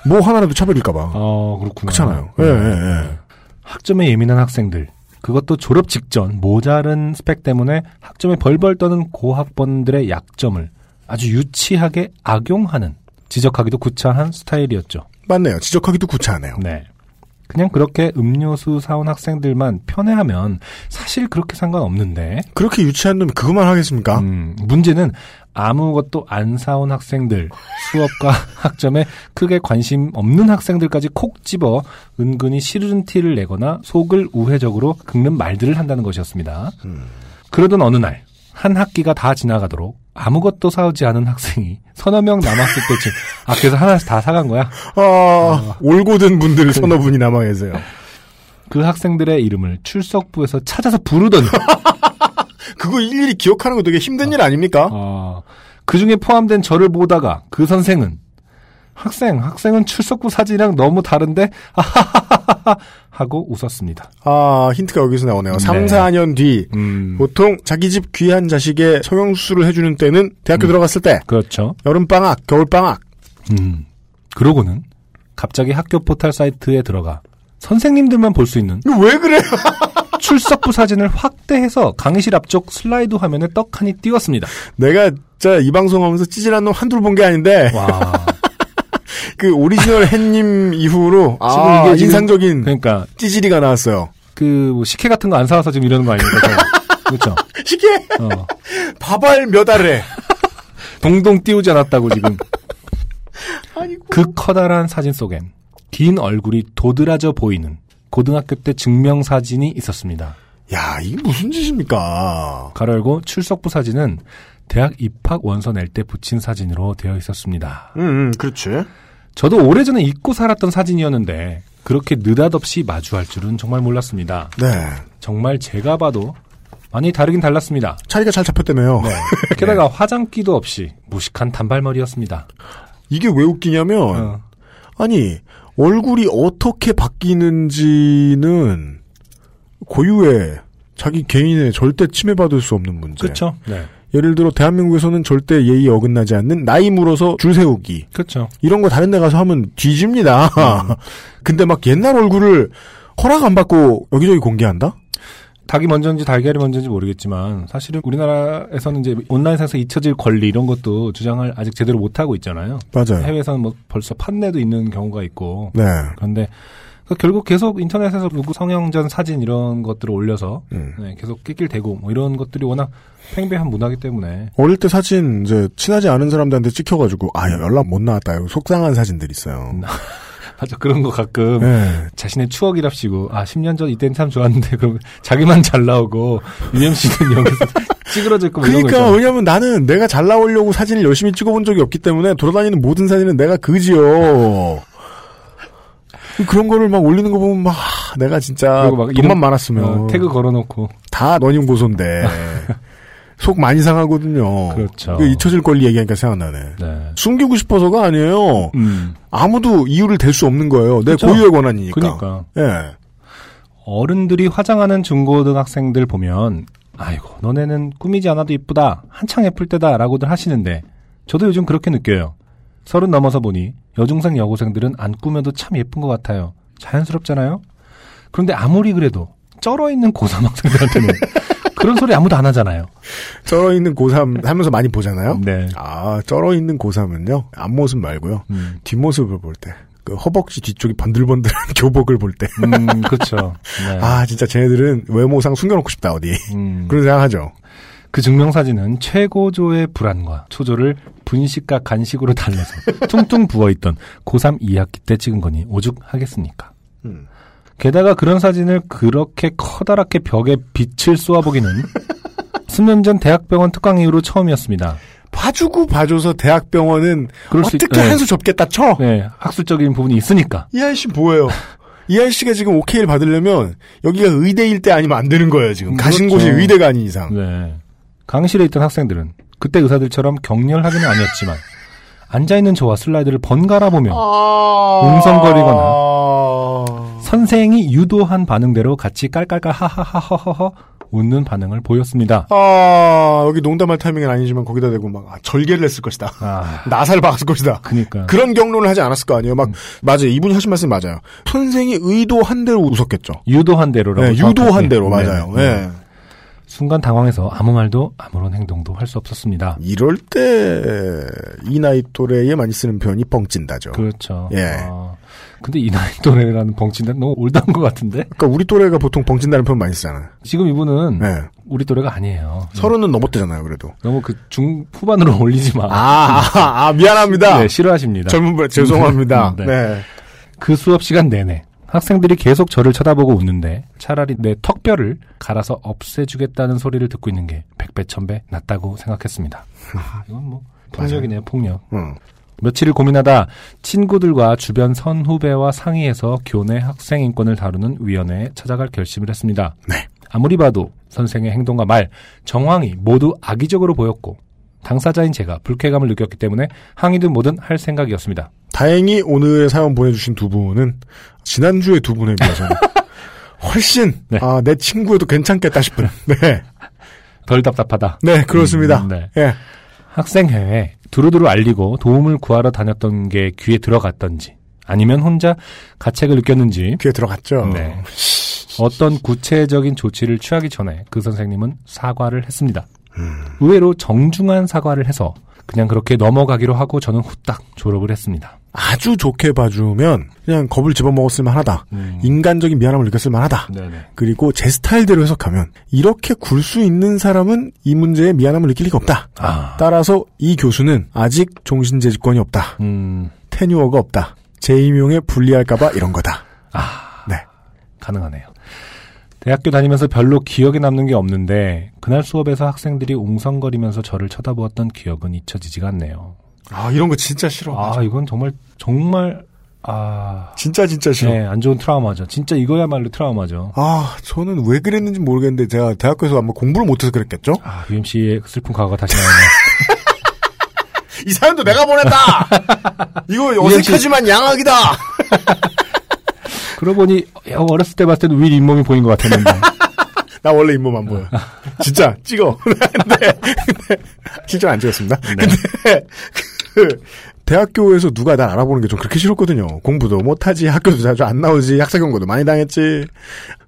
뭐 하나라도 차별일까봐.
어 그렇구나.
그렇잖아요. 예,
네.
예, 예.
학점에 예민한 학생들. 그것도 졸업 직전 모자른 스펙 때문에 학점에 벌벌 떠는 고학번들의 약점을 아주 유치하게 악용하는 지적하기도 구차한 스타일이었죠.
맞네요. 지적하기도 구차하네요.
네. 그냥 그렇게 음료수 사온 학생들만 편애하면 사실 그렇게 상관없는데
그렇게 유치한 놈이 그것만 하겠습니까?
음, 문제는 아무것도 안 사온 학생들, 수업과 학점에 크게 관심 없는 학생들까지 콕 집어 은근히 싫은 티를 내거나 속을 우회적으로 긁는 말들을 한다는 것이었습니다. 그러던 어느 날, 한 학기가 다 지나가도록 아무것도 사오지 않은 학생이 서너 명 남았을 때쯤, 아, 그래서 하나씩 다 사간 거야?
아, 올고든 분들 서너 분이 남아 계세요.
그 학생들의 이름을 출석부에서 찾아서 부르더니,
그거 일일이 기억하는 거 되게 힘든 일 아닙니까?
어, 그 중에 포함된 저를 보다가 그 선생은 학생, 학생은 출석부 사진이랑 너무 다른데 하고 웃었습니다.
아, 힌트가 여기서 나오네요.
네.
3, 4년 뒤.
음,
보통 자기 집 귀한 자식의 성형수술을 해주는 때는 대학교 들어갔을 때,
그렇죠.
여름방학, 겨울방학.
음, 그러고는 갑자기 학교 포털 사이트에 들어가 선생님들만 볼 수 있는
왜 그래요?
출석부 사진을 확대해서 강의실 앞쪽 슬라이드 화면에 떡하니 띄웠습니다.
내가 진짜 이 방송하면서 찌질한 놈 한둘 본 게 아닌데,
와,
그 오리지널 햇님 이후로, 아,
이게 지금-
인상적인
그러니까
찌질이가 나왔어요.
그 뭐 식혜 같은 거 안 사와서 지금 이러는 거 아닙니까? 그렇죠.
시계!
어.
밥알 몇 알에.
동동 띄우지 않았다고 지금. 그 커다란 사진 속엔 긴 얼굴이 도드라져 보이는 고등학교 때 증명 사진이 있었습니다.
야, 이게 무슨 짓입니까?
가로 열고 출석부 사진은 대학 입학 원서 낼 때 붙인 사진으로 되어 있었습니다.
음, 음, 그렇지.
저도 오래전에 잊고 살았던 사진이었는데 그렇게 느닷없이 마주할 줄은 정말 몰랐습니다.
네.
정말 제가 봐도 많이 다르긴 달랐습니다.
차이가 잘 잡혔다며요.
네. 게다가 화장기도 없이 무식한 단발머리였습니다.
이게 왜 웃기냐면,
어,
아니, 얼굴이 어떻게 바뀌는지는 고유의 자기 개인의 절대 침해받을 수 없는 문제.
그렇죠. 네.
예를 들어 대한민국에서는 절대 예의 어긋나지 않는 나이 물어서 줄 세우기
그렇죠.
이런 거 다른 데 가서 하면 뒤집니다.
음.
근데 막 옛날 얼굴을 허락 안 받고 여기저기 공개한다?
닭이 먼저인지 달걀이 먼저인지 모르겠지만 사실은 우리나라에서는 이제 온라인상에서 잊혀질 권리 이런 것도 주장을 아직 제대로 못 하고 있잖아요.
맞아요.
해외에서는 뭐 벌써 판례도 있는 경우가 있고
네.
그런데 그 결국 계속 인터넷에서 누구 성형전 사진 이런 것들을 올려서
음.
네, 계속 낄낄대고 뭐 이런 것들이 워낙 팽배한 문화기 때문에
어릴 때 사진 이제 친하지 않은 사람들한테 찍혀가지고 아 연락 못 나왔다. 이거 속상한 사진들 있어요.
맞아 그런 거 가끔
네.
자신의 추억이랍시고 아 10년 전 이때는 참 좋았는데 그럼 자기만 잘 나오고 UMC는 여기서 찌그러져 있고 뭐 이런 거
그러니까. 왜냐면 나는 내가 잘 나오려고 사진을 열심히 찍어본 적이 없기 때문에 돌아다니는 모든 사진은 내가 그지요. 그런 거를 막 올리는 거 보면 막 아, 내가 진짜 돈만
이름-
많았으면
어, 태그 걸어놓고
다 너님 고소인데 속 많이 상하거든요.
그렇죠.
그 잊혀질 권리 얘기하니까 생각나네.
네.
숨기고 싶어서가 아니에요.
음.
아무도 이유를 댈 수 없는 거예요. 내
그렇죠.
고유의 권한이니까.
그러니까
예.
어른들이 화장하는 중고등학생들 보면 아이고 너네는 꾸미지 않아도 이쁘다 한창 예쁠 때다라고들 하시는데 저도 요즘 그렇게 느껴요. 서른 넘어서 보니 여중생 여고생들은 안 꾸며도 참 예쁜 것 같아요. 자연스럽잖아요. 그런데 아무리 그래도 쩔어 있는 고3 학생들한테는 그런 소리 아무도 안 하잖아요.
쩔어 있는 고3 하면서 많이 보잖아요.
네.
아, 쩔어 있는 고3은요. 앞모습 말고요.
음,
뒷모습을 볼 때. 그 허벅지 뒤쪽이 번들번들한 교복을 볼 때.
음, 그렇죠. 네.
아, 진짜 쟤네들은 외모상 숨겨놓고 싶다, 어디.
음.
그런 생각 하죠.
그 증명사진은 최고조의 불안과 초조를 분식과 간식으로 달래서 퉁퉁 부어있던 고3 2학기 때 찍은 거니 오죽하겠습니까?
음.
게다가 그런 사진을 그렇게 커다랗게 벽에 빛을 쏘아보기는 10년 전 대학병원 특강 이후로 처음이었습니다.
봐주고 봐줘서 대학병원은 어떻게
있- 네.
한수 접겠다 쳐.
네, 학술적인 부분이 있으니까.
이 아저씨 뭐예요? 이 아저씨가 지금 오케이를 받으려면 여기가 의대일 때 아니면 안 되는 거예요, 지금.
음,
가신
그렇죠.
곳이 의대가 아닌 이상.
네. 강실에 있던 학생들은 그때 의사들처럼 격렬하게는 아니었지만 앉아있는 저와 슬라이드를 번갈아 보며 웅성거리거나 선생이 유도한 반응대로 같이 깔깔깔 하하하허허 웃는 반응을 보였습니다.
아, 여기 농담할 타이밍은 아니지만 거기다 대고 막 아, 절개를 했을 것이다.
아,
나사를 박았을 것이다.
그니까.
그런 경로를 하지 않았을 거 아니에요. 막
음.
맞아요. 이분이 하신 말씀 맞아요. 선생이 의도한 대로 웃었겠죠.
유도한 대로라고.
네. 유도한 대로
네,
맞아요.
네.
네.
순간 당황해서 아무 말도 아무런 행동도 할 수 없었습니다.
이럴 때 이 나이 또래에 많이 쓰는 표현이 뻥찐다죠.
그렇죠.
예.
어, 근데 이 나이 또래라는 벙친단 너무 올드한 것 같은데?
그러니까 우리 또래가 보통 벙친다는 표현 많이 쓰잖아요.
지금 이분은
네.
우리 또래가 아니에요.
서른은 넘었대잖아요, 그래도.
너무 그 중 후반으로 올리지 마.
아, 아, 아, 미안합니다.
네, 싫어하십니다.
젊은 분, 죄송합니다.
네.
네.
그 수업 시간 내내 학생들이 계속 저를 쳐다보고 웃는데 차라리 내 턱뼈를 갈아서 없애주겠다는 소리를 듣고 있는 게 백배 천배 낫다고 생각했습니다. 아, 이건 뭐 폭력이네요, 폭력.
응.
며칠을 고민하다 친구들과 주변 선후배와 상의해서 교내 학생 인권을 다루는 위원회에 찾아갈 결심을 했습니다.
네.
아무리 봐도 선생의 행동과 말, 정황이 모두 악의적으로 보였고 당사자인 제가 불쾌감을 느꼈기 때문에 항의든 뭐든 할 생각이었습니다.
다행히 오늘 사연 보내주신 두 분은 지난주에 두 분에 비해서는 훨씬,
네.
아, 내 친구여도 괜찮겠다 싶은. 네.
덜 답답하다.
네, 그렇습니다.
음, 네.
예.
학생회에 두루두루 알리고 도움을 구하러 다녔던 게 귀에 들어갔던지 아니면 혼자 가책을 느꼈는지
귀에 들어갔죠.
네. 어떤 구체적인 조치를 취하기 전에 그 선생님은 사과를 했습니다. 의외로 정중한 사과를 해서 그냥 그렇게 넘어가기로 하고 저는 후딱 졸업을 했습니다.
아주 좋게 봐주면 그냥 겁을 집어먹었을 만하다.
음.
인간적인 미안함을 느꼈을 만하다.
네네.
그리고 제 스타일대로 해석하면 이렇게 굴 수 있는 사람은 이 문제에 미안함을 느낄 리가 없다.
아,
따라서 이 교수는 아직 종신재직권이 없다.
음,
테뉴어가 없다. 재임용에 불리할까봐 이런 거다.
아,
네.
가능하네요. 대학교 다니면서 별로 기억에 남는 게 없는데 그날 수업에서 학생들이 웅성거리면서 저를 쳐다보았던 기억은 잊혀지지가 않네요.
아 이런 거 진짜 싫어.
아, 이건 정말 정말 아,
진짜 진짜 싫어.
네, 안 좋은 트라우마죠. 진짜 이거야말로 트라우마죠.
아 저는 왜 그랬는지 모르겠는데 제가 대학교에서 아마 공부를 못해서 그랬겠죠?
아, UMC의 슬픈 과거가 다시 나오네요.
이 사연도 내가 보냈다. 이거 어색하지만 양악이다.
그러고 보니 어렸을 때 봤을 때도 윌 잇몸이 보인 것 같았는데.
나 원래 잇몸 안 보여. 진짜 찍어. 근데, 근데 실제로 안 찍었습니다. 근데 그 대학교에서 누가 날 알아보는 게 좀 그렇게 싫었거든요. 공부도 못하지, 학교도 자주 안 나오지, 학사 경고도 많이 당했지.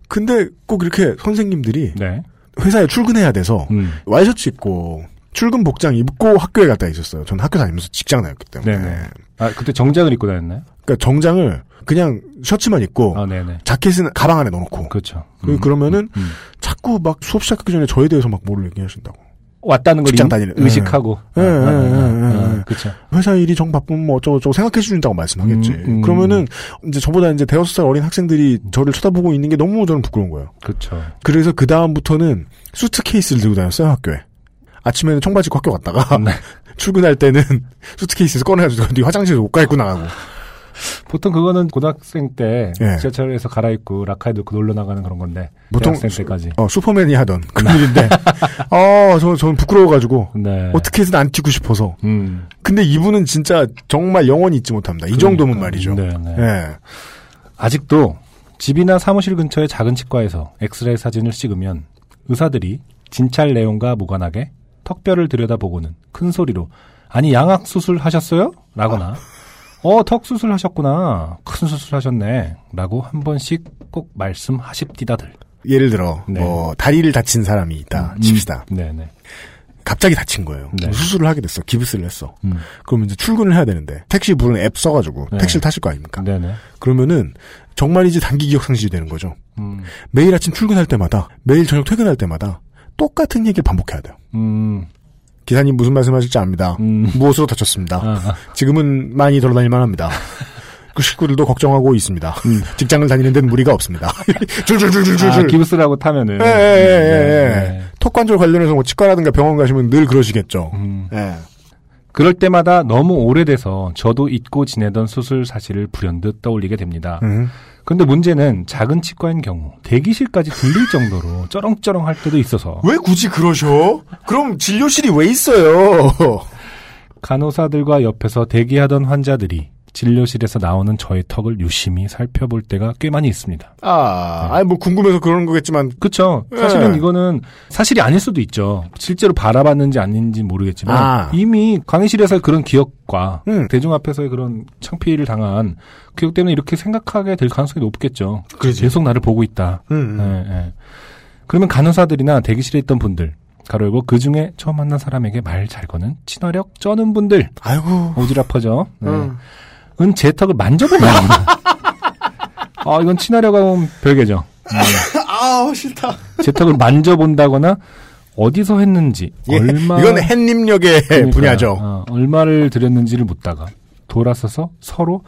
근데 꼭 이렇게 선생님들이
네.
회사에 출근해야 돼서
음.
와이셔츠 입고 출근 복장 입고 학교에 갔다 있었어요. 전 학교 다니면서 직장 다녔기 때문에.
네네. 아, 그때 정장을 입고 다녔나요?
그러니까 정장을 그냥 셔츠만 입고
아.
자켓은 가방 안에 넣어놓고
그렇죠.
그- 그러면은
음.
자꾸 막 수업 시작하기 전에 저에 대해서 막 뭐를 얘기하신다고.
왔다는 걸
다니는-
의식하고.
예, 예, 예, 예, 예.
그렇죠.
회사 일이 정 바쁘면 뭐 어쩌고저쩌고 생각해 주신다고 말씀하겠지.
음, 음.
그러면은 이제 저보다 이제 대여섯 살 어린 학생들이 저를 쳐다보고 있는 게 너무 저는 부끄러운 거예요.
그렇죠.
그래서 그 다음부터는 수트 케이스를 들고 다녔어요 학교에. 아침에는 청바지 입고 학교 갔다가
네.
출근할 때는 수트 케이스에서 꺼내가지고 뒤 화장실에서 옷 갈아입고 나가고.
보통 그거는 고등학생 때
예.
지하철에서 갈아입고 라카에 넣고 놀러 나가는 그런 건데
보통
대학생 때까지.
어, 슈퍼맨이 하던 그런 일인데, 어, 저, 저는 부끄러워가지고,
네.
어떻게든 안 튀고 싶어서.
음.
근데 이분은 진짜 정말 영원히 잊지 못합니다. 이 정도면 말이죠.
네, 네.
예.
아직도 집이나 사무실 근처의 작은 치과에서 엑스레이 사진을 찍으면 의사들이 진찰 내용과 무관하게 턱뼈를 들여다보고는 큰 소리로 아니 양악 수술 하셨어요? 라거나 어 턱 수술 하셨구나 큰 수술 하셨네 라고 한 번씩 꼭 말씀하십디다들
예를 들어,
네.
뭐, 다리를 다친 사람이 있다. 칩시다.
네네
갑자기 다친 거예요.
네.
뭐 수술을 하게 됐어. 기부스를 했어.
음.
그러면 이제 출근을 해야 되는데, 택시 부르는 앱 써가지고,
네.
택시를 타실 거 아닙니까?
네네
그러면은, 정말이지 단기 기억 상실이 되는 거죠.
음,
매일 아침 출근할 때마다, 매일 저녁 퇴근할 때마다, 똑같은 얘기를 반복해야 돼요.
음,
기사님 무슨 말씀 하실지 압니다.
음.
무엇으로 다쳤습니다.
아, 아.
지금은 많이 돌아다닐만 합니다. 그 식구들도 걱정하고 있습니다. 직장을 다니는 데는 무리가 없습니다. 줄줄줄줄줄.
아, 기부스라고 타면은
예, 예, 예, 예.
네.
턱관절 관련해서 뭐 치과라든가 병원 가시면 늘 그러시겠죠.
음.
예.
그럴 때마다 너무 오래돼서 저도 잊고 지내던 수술 사실을 불현듯 떠올리게 됩니다.
음.
근데 문제는 작은 치과인 경우 대기실까지 들릴 정도로 쩌렁쩌렁 할 때도 있어서
왜 굳이 그러셔? 그럼 진료실이 왜 있어요?
간호사들과 옆에서 대기하던 환자들이 진료실에서 나오는 저의 턱을 유심히 살펴볼 때가 꽤 많이 있습니다.
아, 아니 뭐 궁금해서 그러는 거겠지만.
사실은
예.
이거는 사실이 아닐 수도 있죠. 실제로 바라봤는지 아닌지 모르겠지만
아.
이미 강의실에서의 그런 기억과
음.
대중 앞에서의 그런 창피를 당한 기억 때문에 이렇게 생각하게 될 가능성이 높겠죠.
그러지.
계속 나를 보고 있다.
음, 음.
예, 예. 그러면 간호사들이나 대기실에 있던 분들, 가로 열고 그 중에 처음 만난 사람에게 말 잘 거는 친화력 쩌는 분들,
아이고.
오지랖퍼죠. 네.
음.
은제 턱을 만져보면. 아, 이건 친하려고 하면 별개죠.
아우 싫다.
재턱을 만져본다거나 어디서 했는지
예,
얼마
이건 햇님력의
그러니까요.
분야죠.
어, 얼마를 들였는지를 묻다가 돌아서서 서로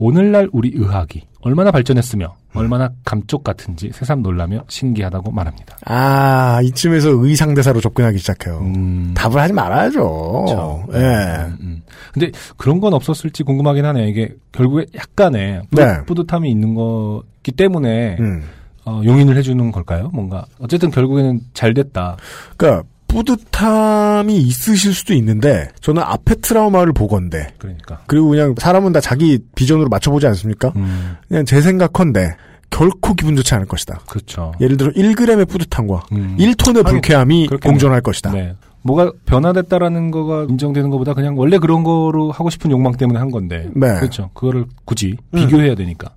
오늘날 우리 의학이 얼마나 발전했으며 얼마나 감쪽 같은지 새삼 놀라며 신기하다고 말합니다.
아 이쯤에서 의상대사로 접근하기 시작해요.
음,
답을 하지 말아야죠.
그렇죠.
예.
음, 음. 근데 그런 건 없었을지 궁금하긴 하네요. 이게 결국에 약간의 뿌,
네.
뿌듯함이 있는 거기 때문에
음.
어, 용인을 해주는 걸까요? 뭔가 어쨌든 결국에는 잘 됐다.
그러니까 뿌듯함이 있으실 수도 있는데 저는 앞에 트라우마를 보건데
그러니까.
그리고 그냥 사람은 다 자기 비전으로 맞춰보지 않습니까?
음,
그냥 제 생각컨대 결코 기분 좋지 않을 것이다.
그렇죠.
예를 들어 1g의 뿌듯함과
음.
1톤의
하긴
불쾌함이
그렇겠네요.
공존할 것이다.
네. 뭐가 변화됐다라는 거가 인정되는 것보다 그냥 원래 그런 거로 하고 싶은 욕망 때문에 한 건데.
네.
그렇죠. 그거를 굳이
음.
비교해야 되니까.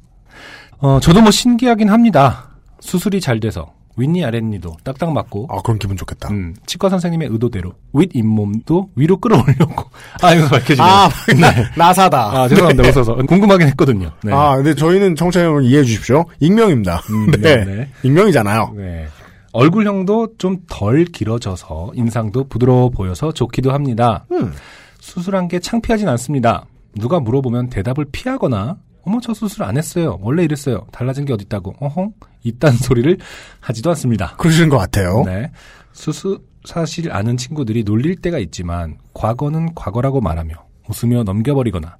어, 저도 뭐 신기하긴 합니다. 수술이 잘 돼서 윗니 아랫니도 딱딱 맞고
아 그럼 기분 좋겠다.
음, 치과 선생님의 의도대로 윗 잇몸도 위로 끌어올렸고 아 이거 밝혀지네요.
아, 나, 나사다.
아, 죄송합니다. 웃어서 궁금하긴 했거든요. 네.
아, 근데 저희는 청취자 여러분 이해해 주십시오. 익명입니다.
음,
네.
네, 네.
익명이잖아요.
네. 얼굴형도 좀 덜 길어져서 인상도 부드러워 보여서 좋기도 합니다.
음.
수술한 게 창피하진 않습니다. 누가 물어보면 대답을 피하거나 어머 저 수술 안 했어요. 원래 이랬어요. 달라진 게 어딨다고. 어헝 이딴 소리를 하지도 않습니다.
그러시는 것 같아요.
네. 수술 사실 아는 친구들이 놀릴 때가 있지만 과거는 과거라고 말하며 웃으며 넘겨버리거나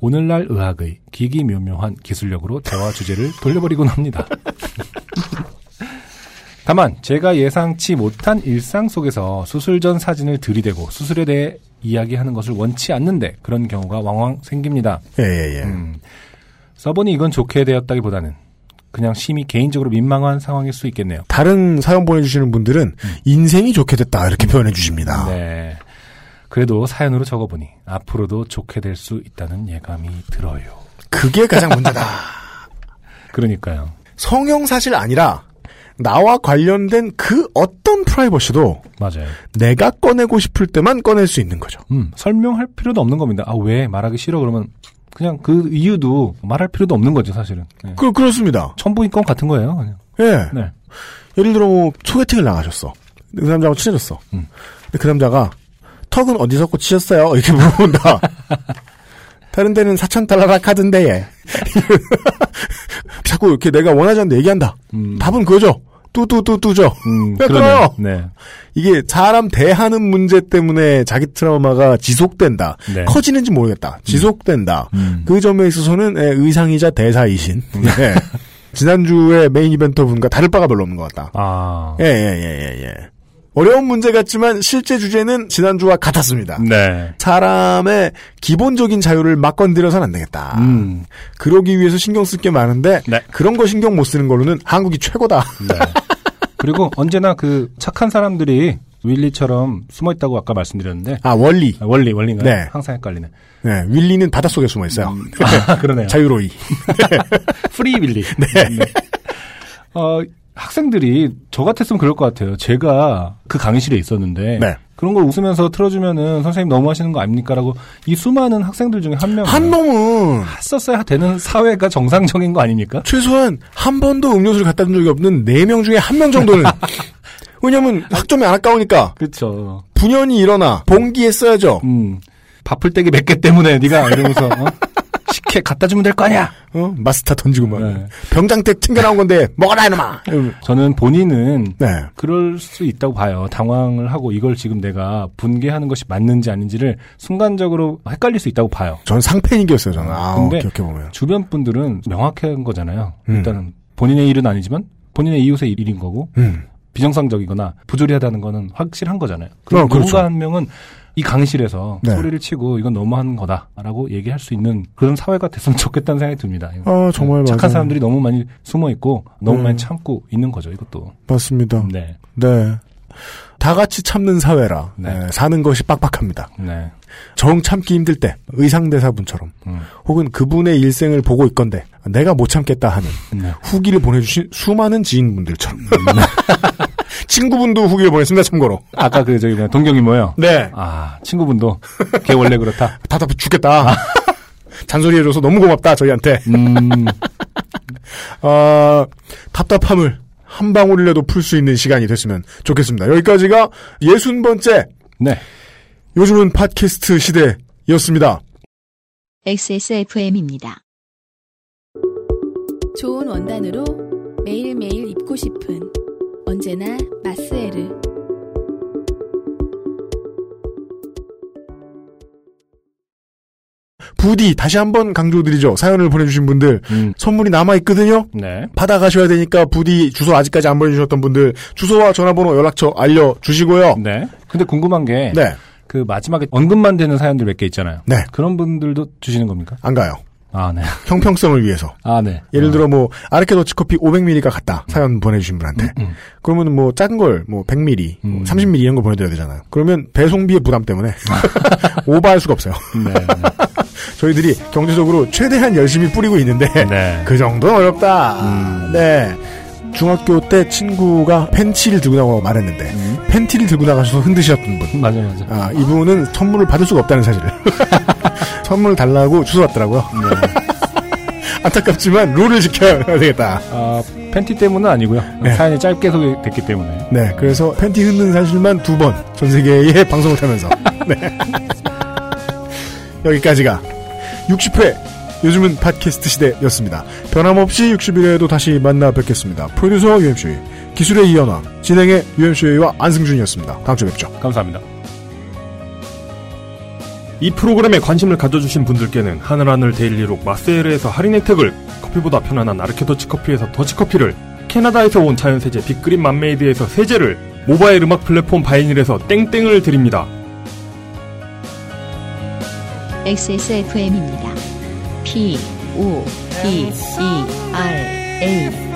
오늘날 의학의 기기묘묘한 기술력으로 대화 주제를 돌려버리곤 합니다. 다만 제가 예상치 못한 일상 속에서 수술 전 사진을 들이대고 수술에 대해 이야기하는 것을 원치 않는데 그런 경우가 왕왕 생깁니다.
예, 예, 예.
음, 써보니 이건 좋게 되었다기보다는 그냥 심히 개인적으로 민망한 상황일 수 있겠네요.
다른 사연 보내주시는 분들은 인생이 좋게 됐다 이렇게 표현해 주십니다.
음. 네. 그래도 사연으로 적어보니 앞으로도 좋게 될 수 있다는 예감이 들어요.
그게 가장 문제다.
그러니까요.
성형 사실 아니라 나와 관련된 그 어떤 프라이버시도
맞아요.
내가 꺼내고 싶을 때만 꺼낼 수 있는 거죠.
음, 설명할 필요도 없는 겁니다. 아, 왜 말하기 싫어? 그러면 그냥 그 이유도 말할 필요도 없는 거죠, 사실은. 네.
그, 그렇습니다.
천부인권 같은 거예요. 그냥.
예.
네.
예를 들어 뭐 소개팅을 나가셨어. 그 남자하고 친해졌어.
음.
근데 그 남자가 턱은 어디서 꽂히셨어요? 이렇게 물어본다. 다른 데는 4천 달러라 카드인데 예. 자꾸 이렇게 내가 원하지 않는데 얘기한다.
음,
답은 그거죠. 뚜뚜뚜뚜죠.
음.
끊어요?
네.
이게 사람 대하는 문제 때문에 자기 트라우마가 지속된다.
네.
커지는지 모르겠다. 지속된다.
음.
그 점에 있어서는 예, 의상이자 대사이신. 예. 지난주에 메인 이벤터 분과 다를 바가 별로 없는 것 같다.
아.
예, 예, 예, 예, 예. 어려운 문제 같지만 실제 주제는 지난주와 같았습니다.
네.
사람의 기본적인 자유를 막 건드려서는 안 되겠다.
음.
그러기 위해서 신경 쓸 게 많은데
네.
그런 거 신경 못 쓰는 걸로는 한국이 최고다.
네. 그리고 언제나 그 착한 사람들이 월리처럼 숨어 있다고 아까 말씀드렸는데
아 월리.
아, 월리 월리인가요?
네.
항상 헷갈리네.
네, 윌리는 바닷속에 숨어 있어요.
아, 그러네요.
자유로이.
Free Willy. 네. 어, 학생들이 저 같았으면 그럴 것 같아요. 제가 그 강의실에 있었는데
네.
그런 걸 웃으면서 틀어주면은 선생님 너무 하시는 거 아닙니까라고 이 수많은 학생들 중에 한 명은
한 놈은
했었어야 되는 사회가 정상적인 거 아닙니까?
최소한 한 번도 음료수를 갖다 준 적이 없는 네 명 중에 한 명 정도는 왜냐면 학점이 안 아까우니까
그렇죠.
분연이 일어나 봉기했어야죠.
음, 바쁠 때기 몇 개 때문에 네가 이러면서 어? 식혜 갖다 주면 될 거 아니야.
어? 마스터 던지고 막
네.
병장택 챙겨 나온 건데 먹어라 이놈아. 이러면.
저는 본인은
네.
그럴 수 있다고 봐요. 당황을 하고 이걸 지금 내가 분개하는 것이 맞는지 아닌지를 순간적으로 헷갈릴 수 있다고 봐요.
전 상패닉이었어요, 저는. 아,
근데
기억해보면.
주변 분들은 명확한 거잖아요.
음.
일단은 본인의 일은 아니지만 본인의 이웃의 일인 거고
음.
비정상적이거나 부조리하다는 거는 확실한 거잖아요.
어,
그럼
그렇죠.
누군가 한 명은 이 강의실에서
네.
소리를 치고 이건 너무한 거다라고 얘기할 수 있는 그런 사회가 됐으면 좋겠다는 생각이 듭니다.
아, 정말
착한
맞아요.
사람들이 너무 많이 숨어 있고 너무
음.
많이 참고 있는 거죠. 이것도.
맞습니다.
네.
네. 다 같이 참는 사회라
네.
네, 사는 것이 빡빡합니다.
네.
정 참기 힘들 때 의상대사분처럼
음.
혹은 그분의 일생을 보고 있건데 내가 못 참겠다 하는
네.
후기를 보내주신 수많은 지인분들처럼
음.
친구분도 후기를 보냈습니다. 참고로.
아까 그 저기 동경이 뭐요?
네.
아 친구분도 걔 원래 그렇다.
답답해 죽겠다. 잔소리 해줘서 너무 고맙다 저희한테.
음,
아, 답답함을 한 방울이라도 풀 수 있는 시간이 됐으면 좋겠습니다. 여기까지가 예순 번째
네.
요즘은 팟캐스트 시대였습니다.
XSFM입니다.
좋은 원단으로 매일매일 입고 싶은 언제나 마스에르.
부디 다시 한번 강조드리죠. 사연을 보내주신 분들
음,
선물이 남아 있거든요.
네.
받아 가셔야 되니까 부디 주소 아직까지 안 보내주셨던 분들 주소와 전화번호 연락처 알려주시고요.
네. 근데 궁금한 게,
네,
그 마지막에 언급만 되는 사연들 몇 개 있잖아요.
네.
그런 분들도 주시는 겁니까?
안 가요.
아, 네.
형평성을 위해서.
아, 네.
예를
어,
들어 뭐 아르케 더치커피 500ml가 같다 사연 보내주신 분한테
음.
그러면 뭐 작은 걸 뭐 100ml, 뭐
음.
30ml 이런 거 보내드려야 되잖아요. 그러면 배송비의 부담 때문에 오버할 수가 없어요.
네. 네.
저희들이 경제적으로 최대한 열심히 뿌리고 있는데
네.
그 정도는 어렵다.
음.
네. 중학교 때 친구가 팬티를 들고 나가고 말했는데
음.
팬티를 들고 나가셔서 흔드셨던 분.
맞아, 맞아.
아, 이분은 선물을 받을 수가 없다는 사실을. 선물 달라고 주소 왔더라고요.
네.
안타깝지만 룰을 지켜야 되겠다.
아, 팬티 때문은 아니고요.
네.
사연이 짧게 소개됐기 때문에.
네, 그래서 팬티 흔든 사실만 두 번 전 세계에 방송을 타면서 네. 여기까지가 60회 요즘은 팟캐스트 시대였습니다. 변함없이 60일에도 다시 만나 뵙겠습니다. 프로듀서 UMC의 기술의 이현화, 진행의 UMC와 안승준이었습니다. 다음 주에 뵙죠.
감사합니다.
이 프로그램에 관심을 가져주신 분들께는 하늘하늘 데일리록 마세르에서 할인 혜택을 커피보다 편안한 아르케 더치커피에서 더치커피를 캐나다에서 온 자연세제 빅그린 맘메이드에서 세제를 모바일 음악 플랫폼 바이닐에서 땡땡을 드립니다.
XSFM입니다. P, O, D, E, R, A.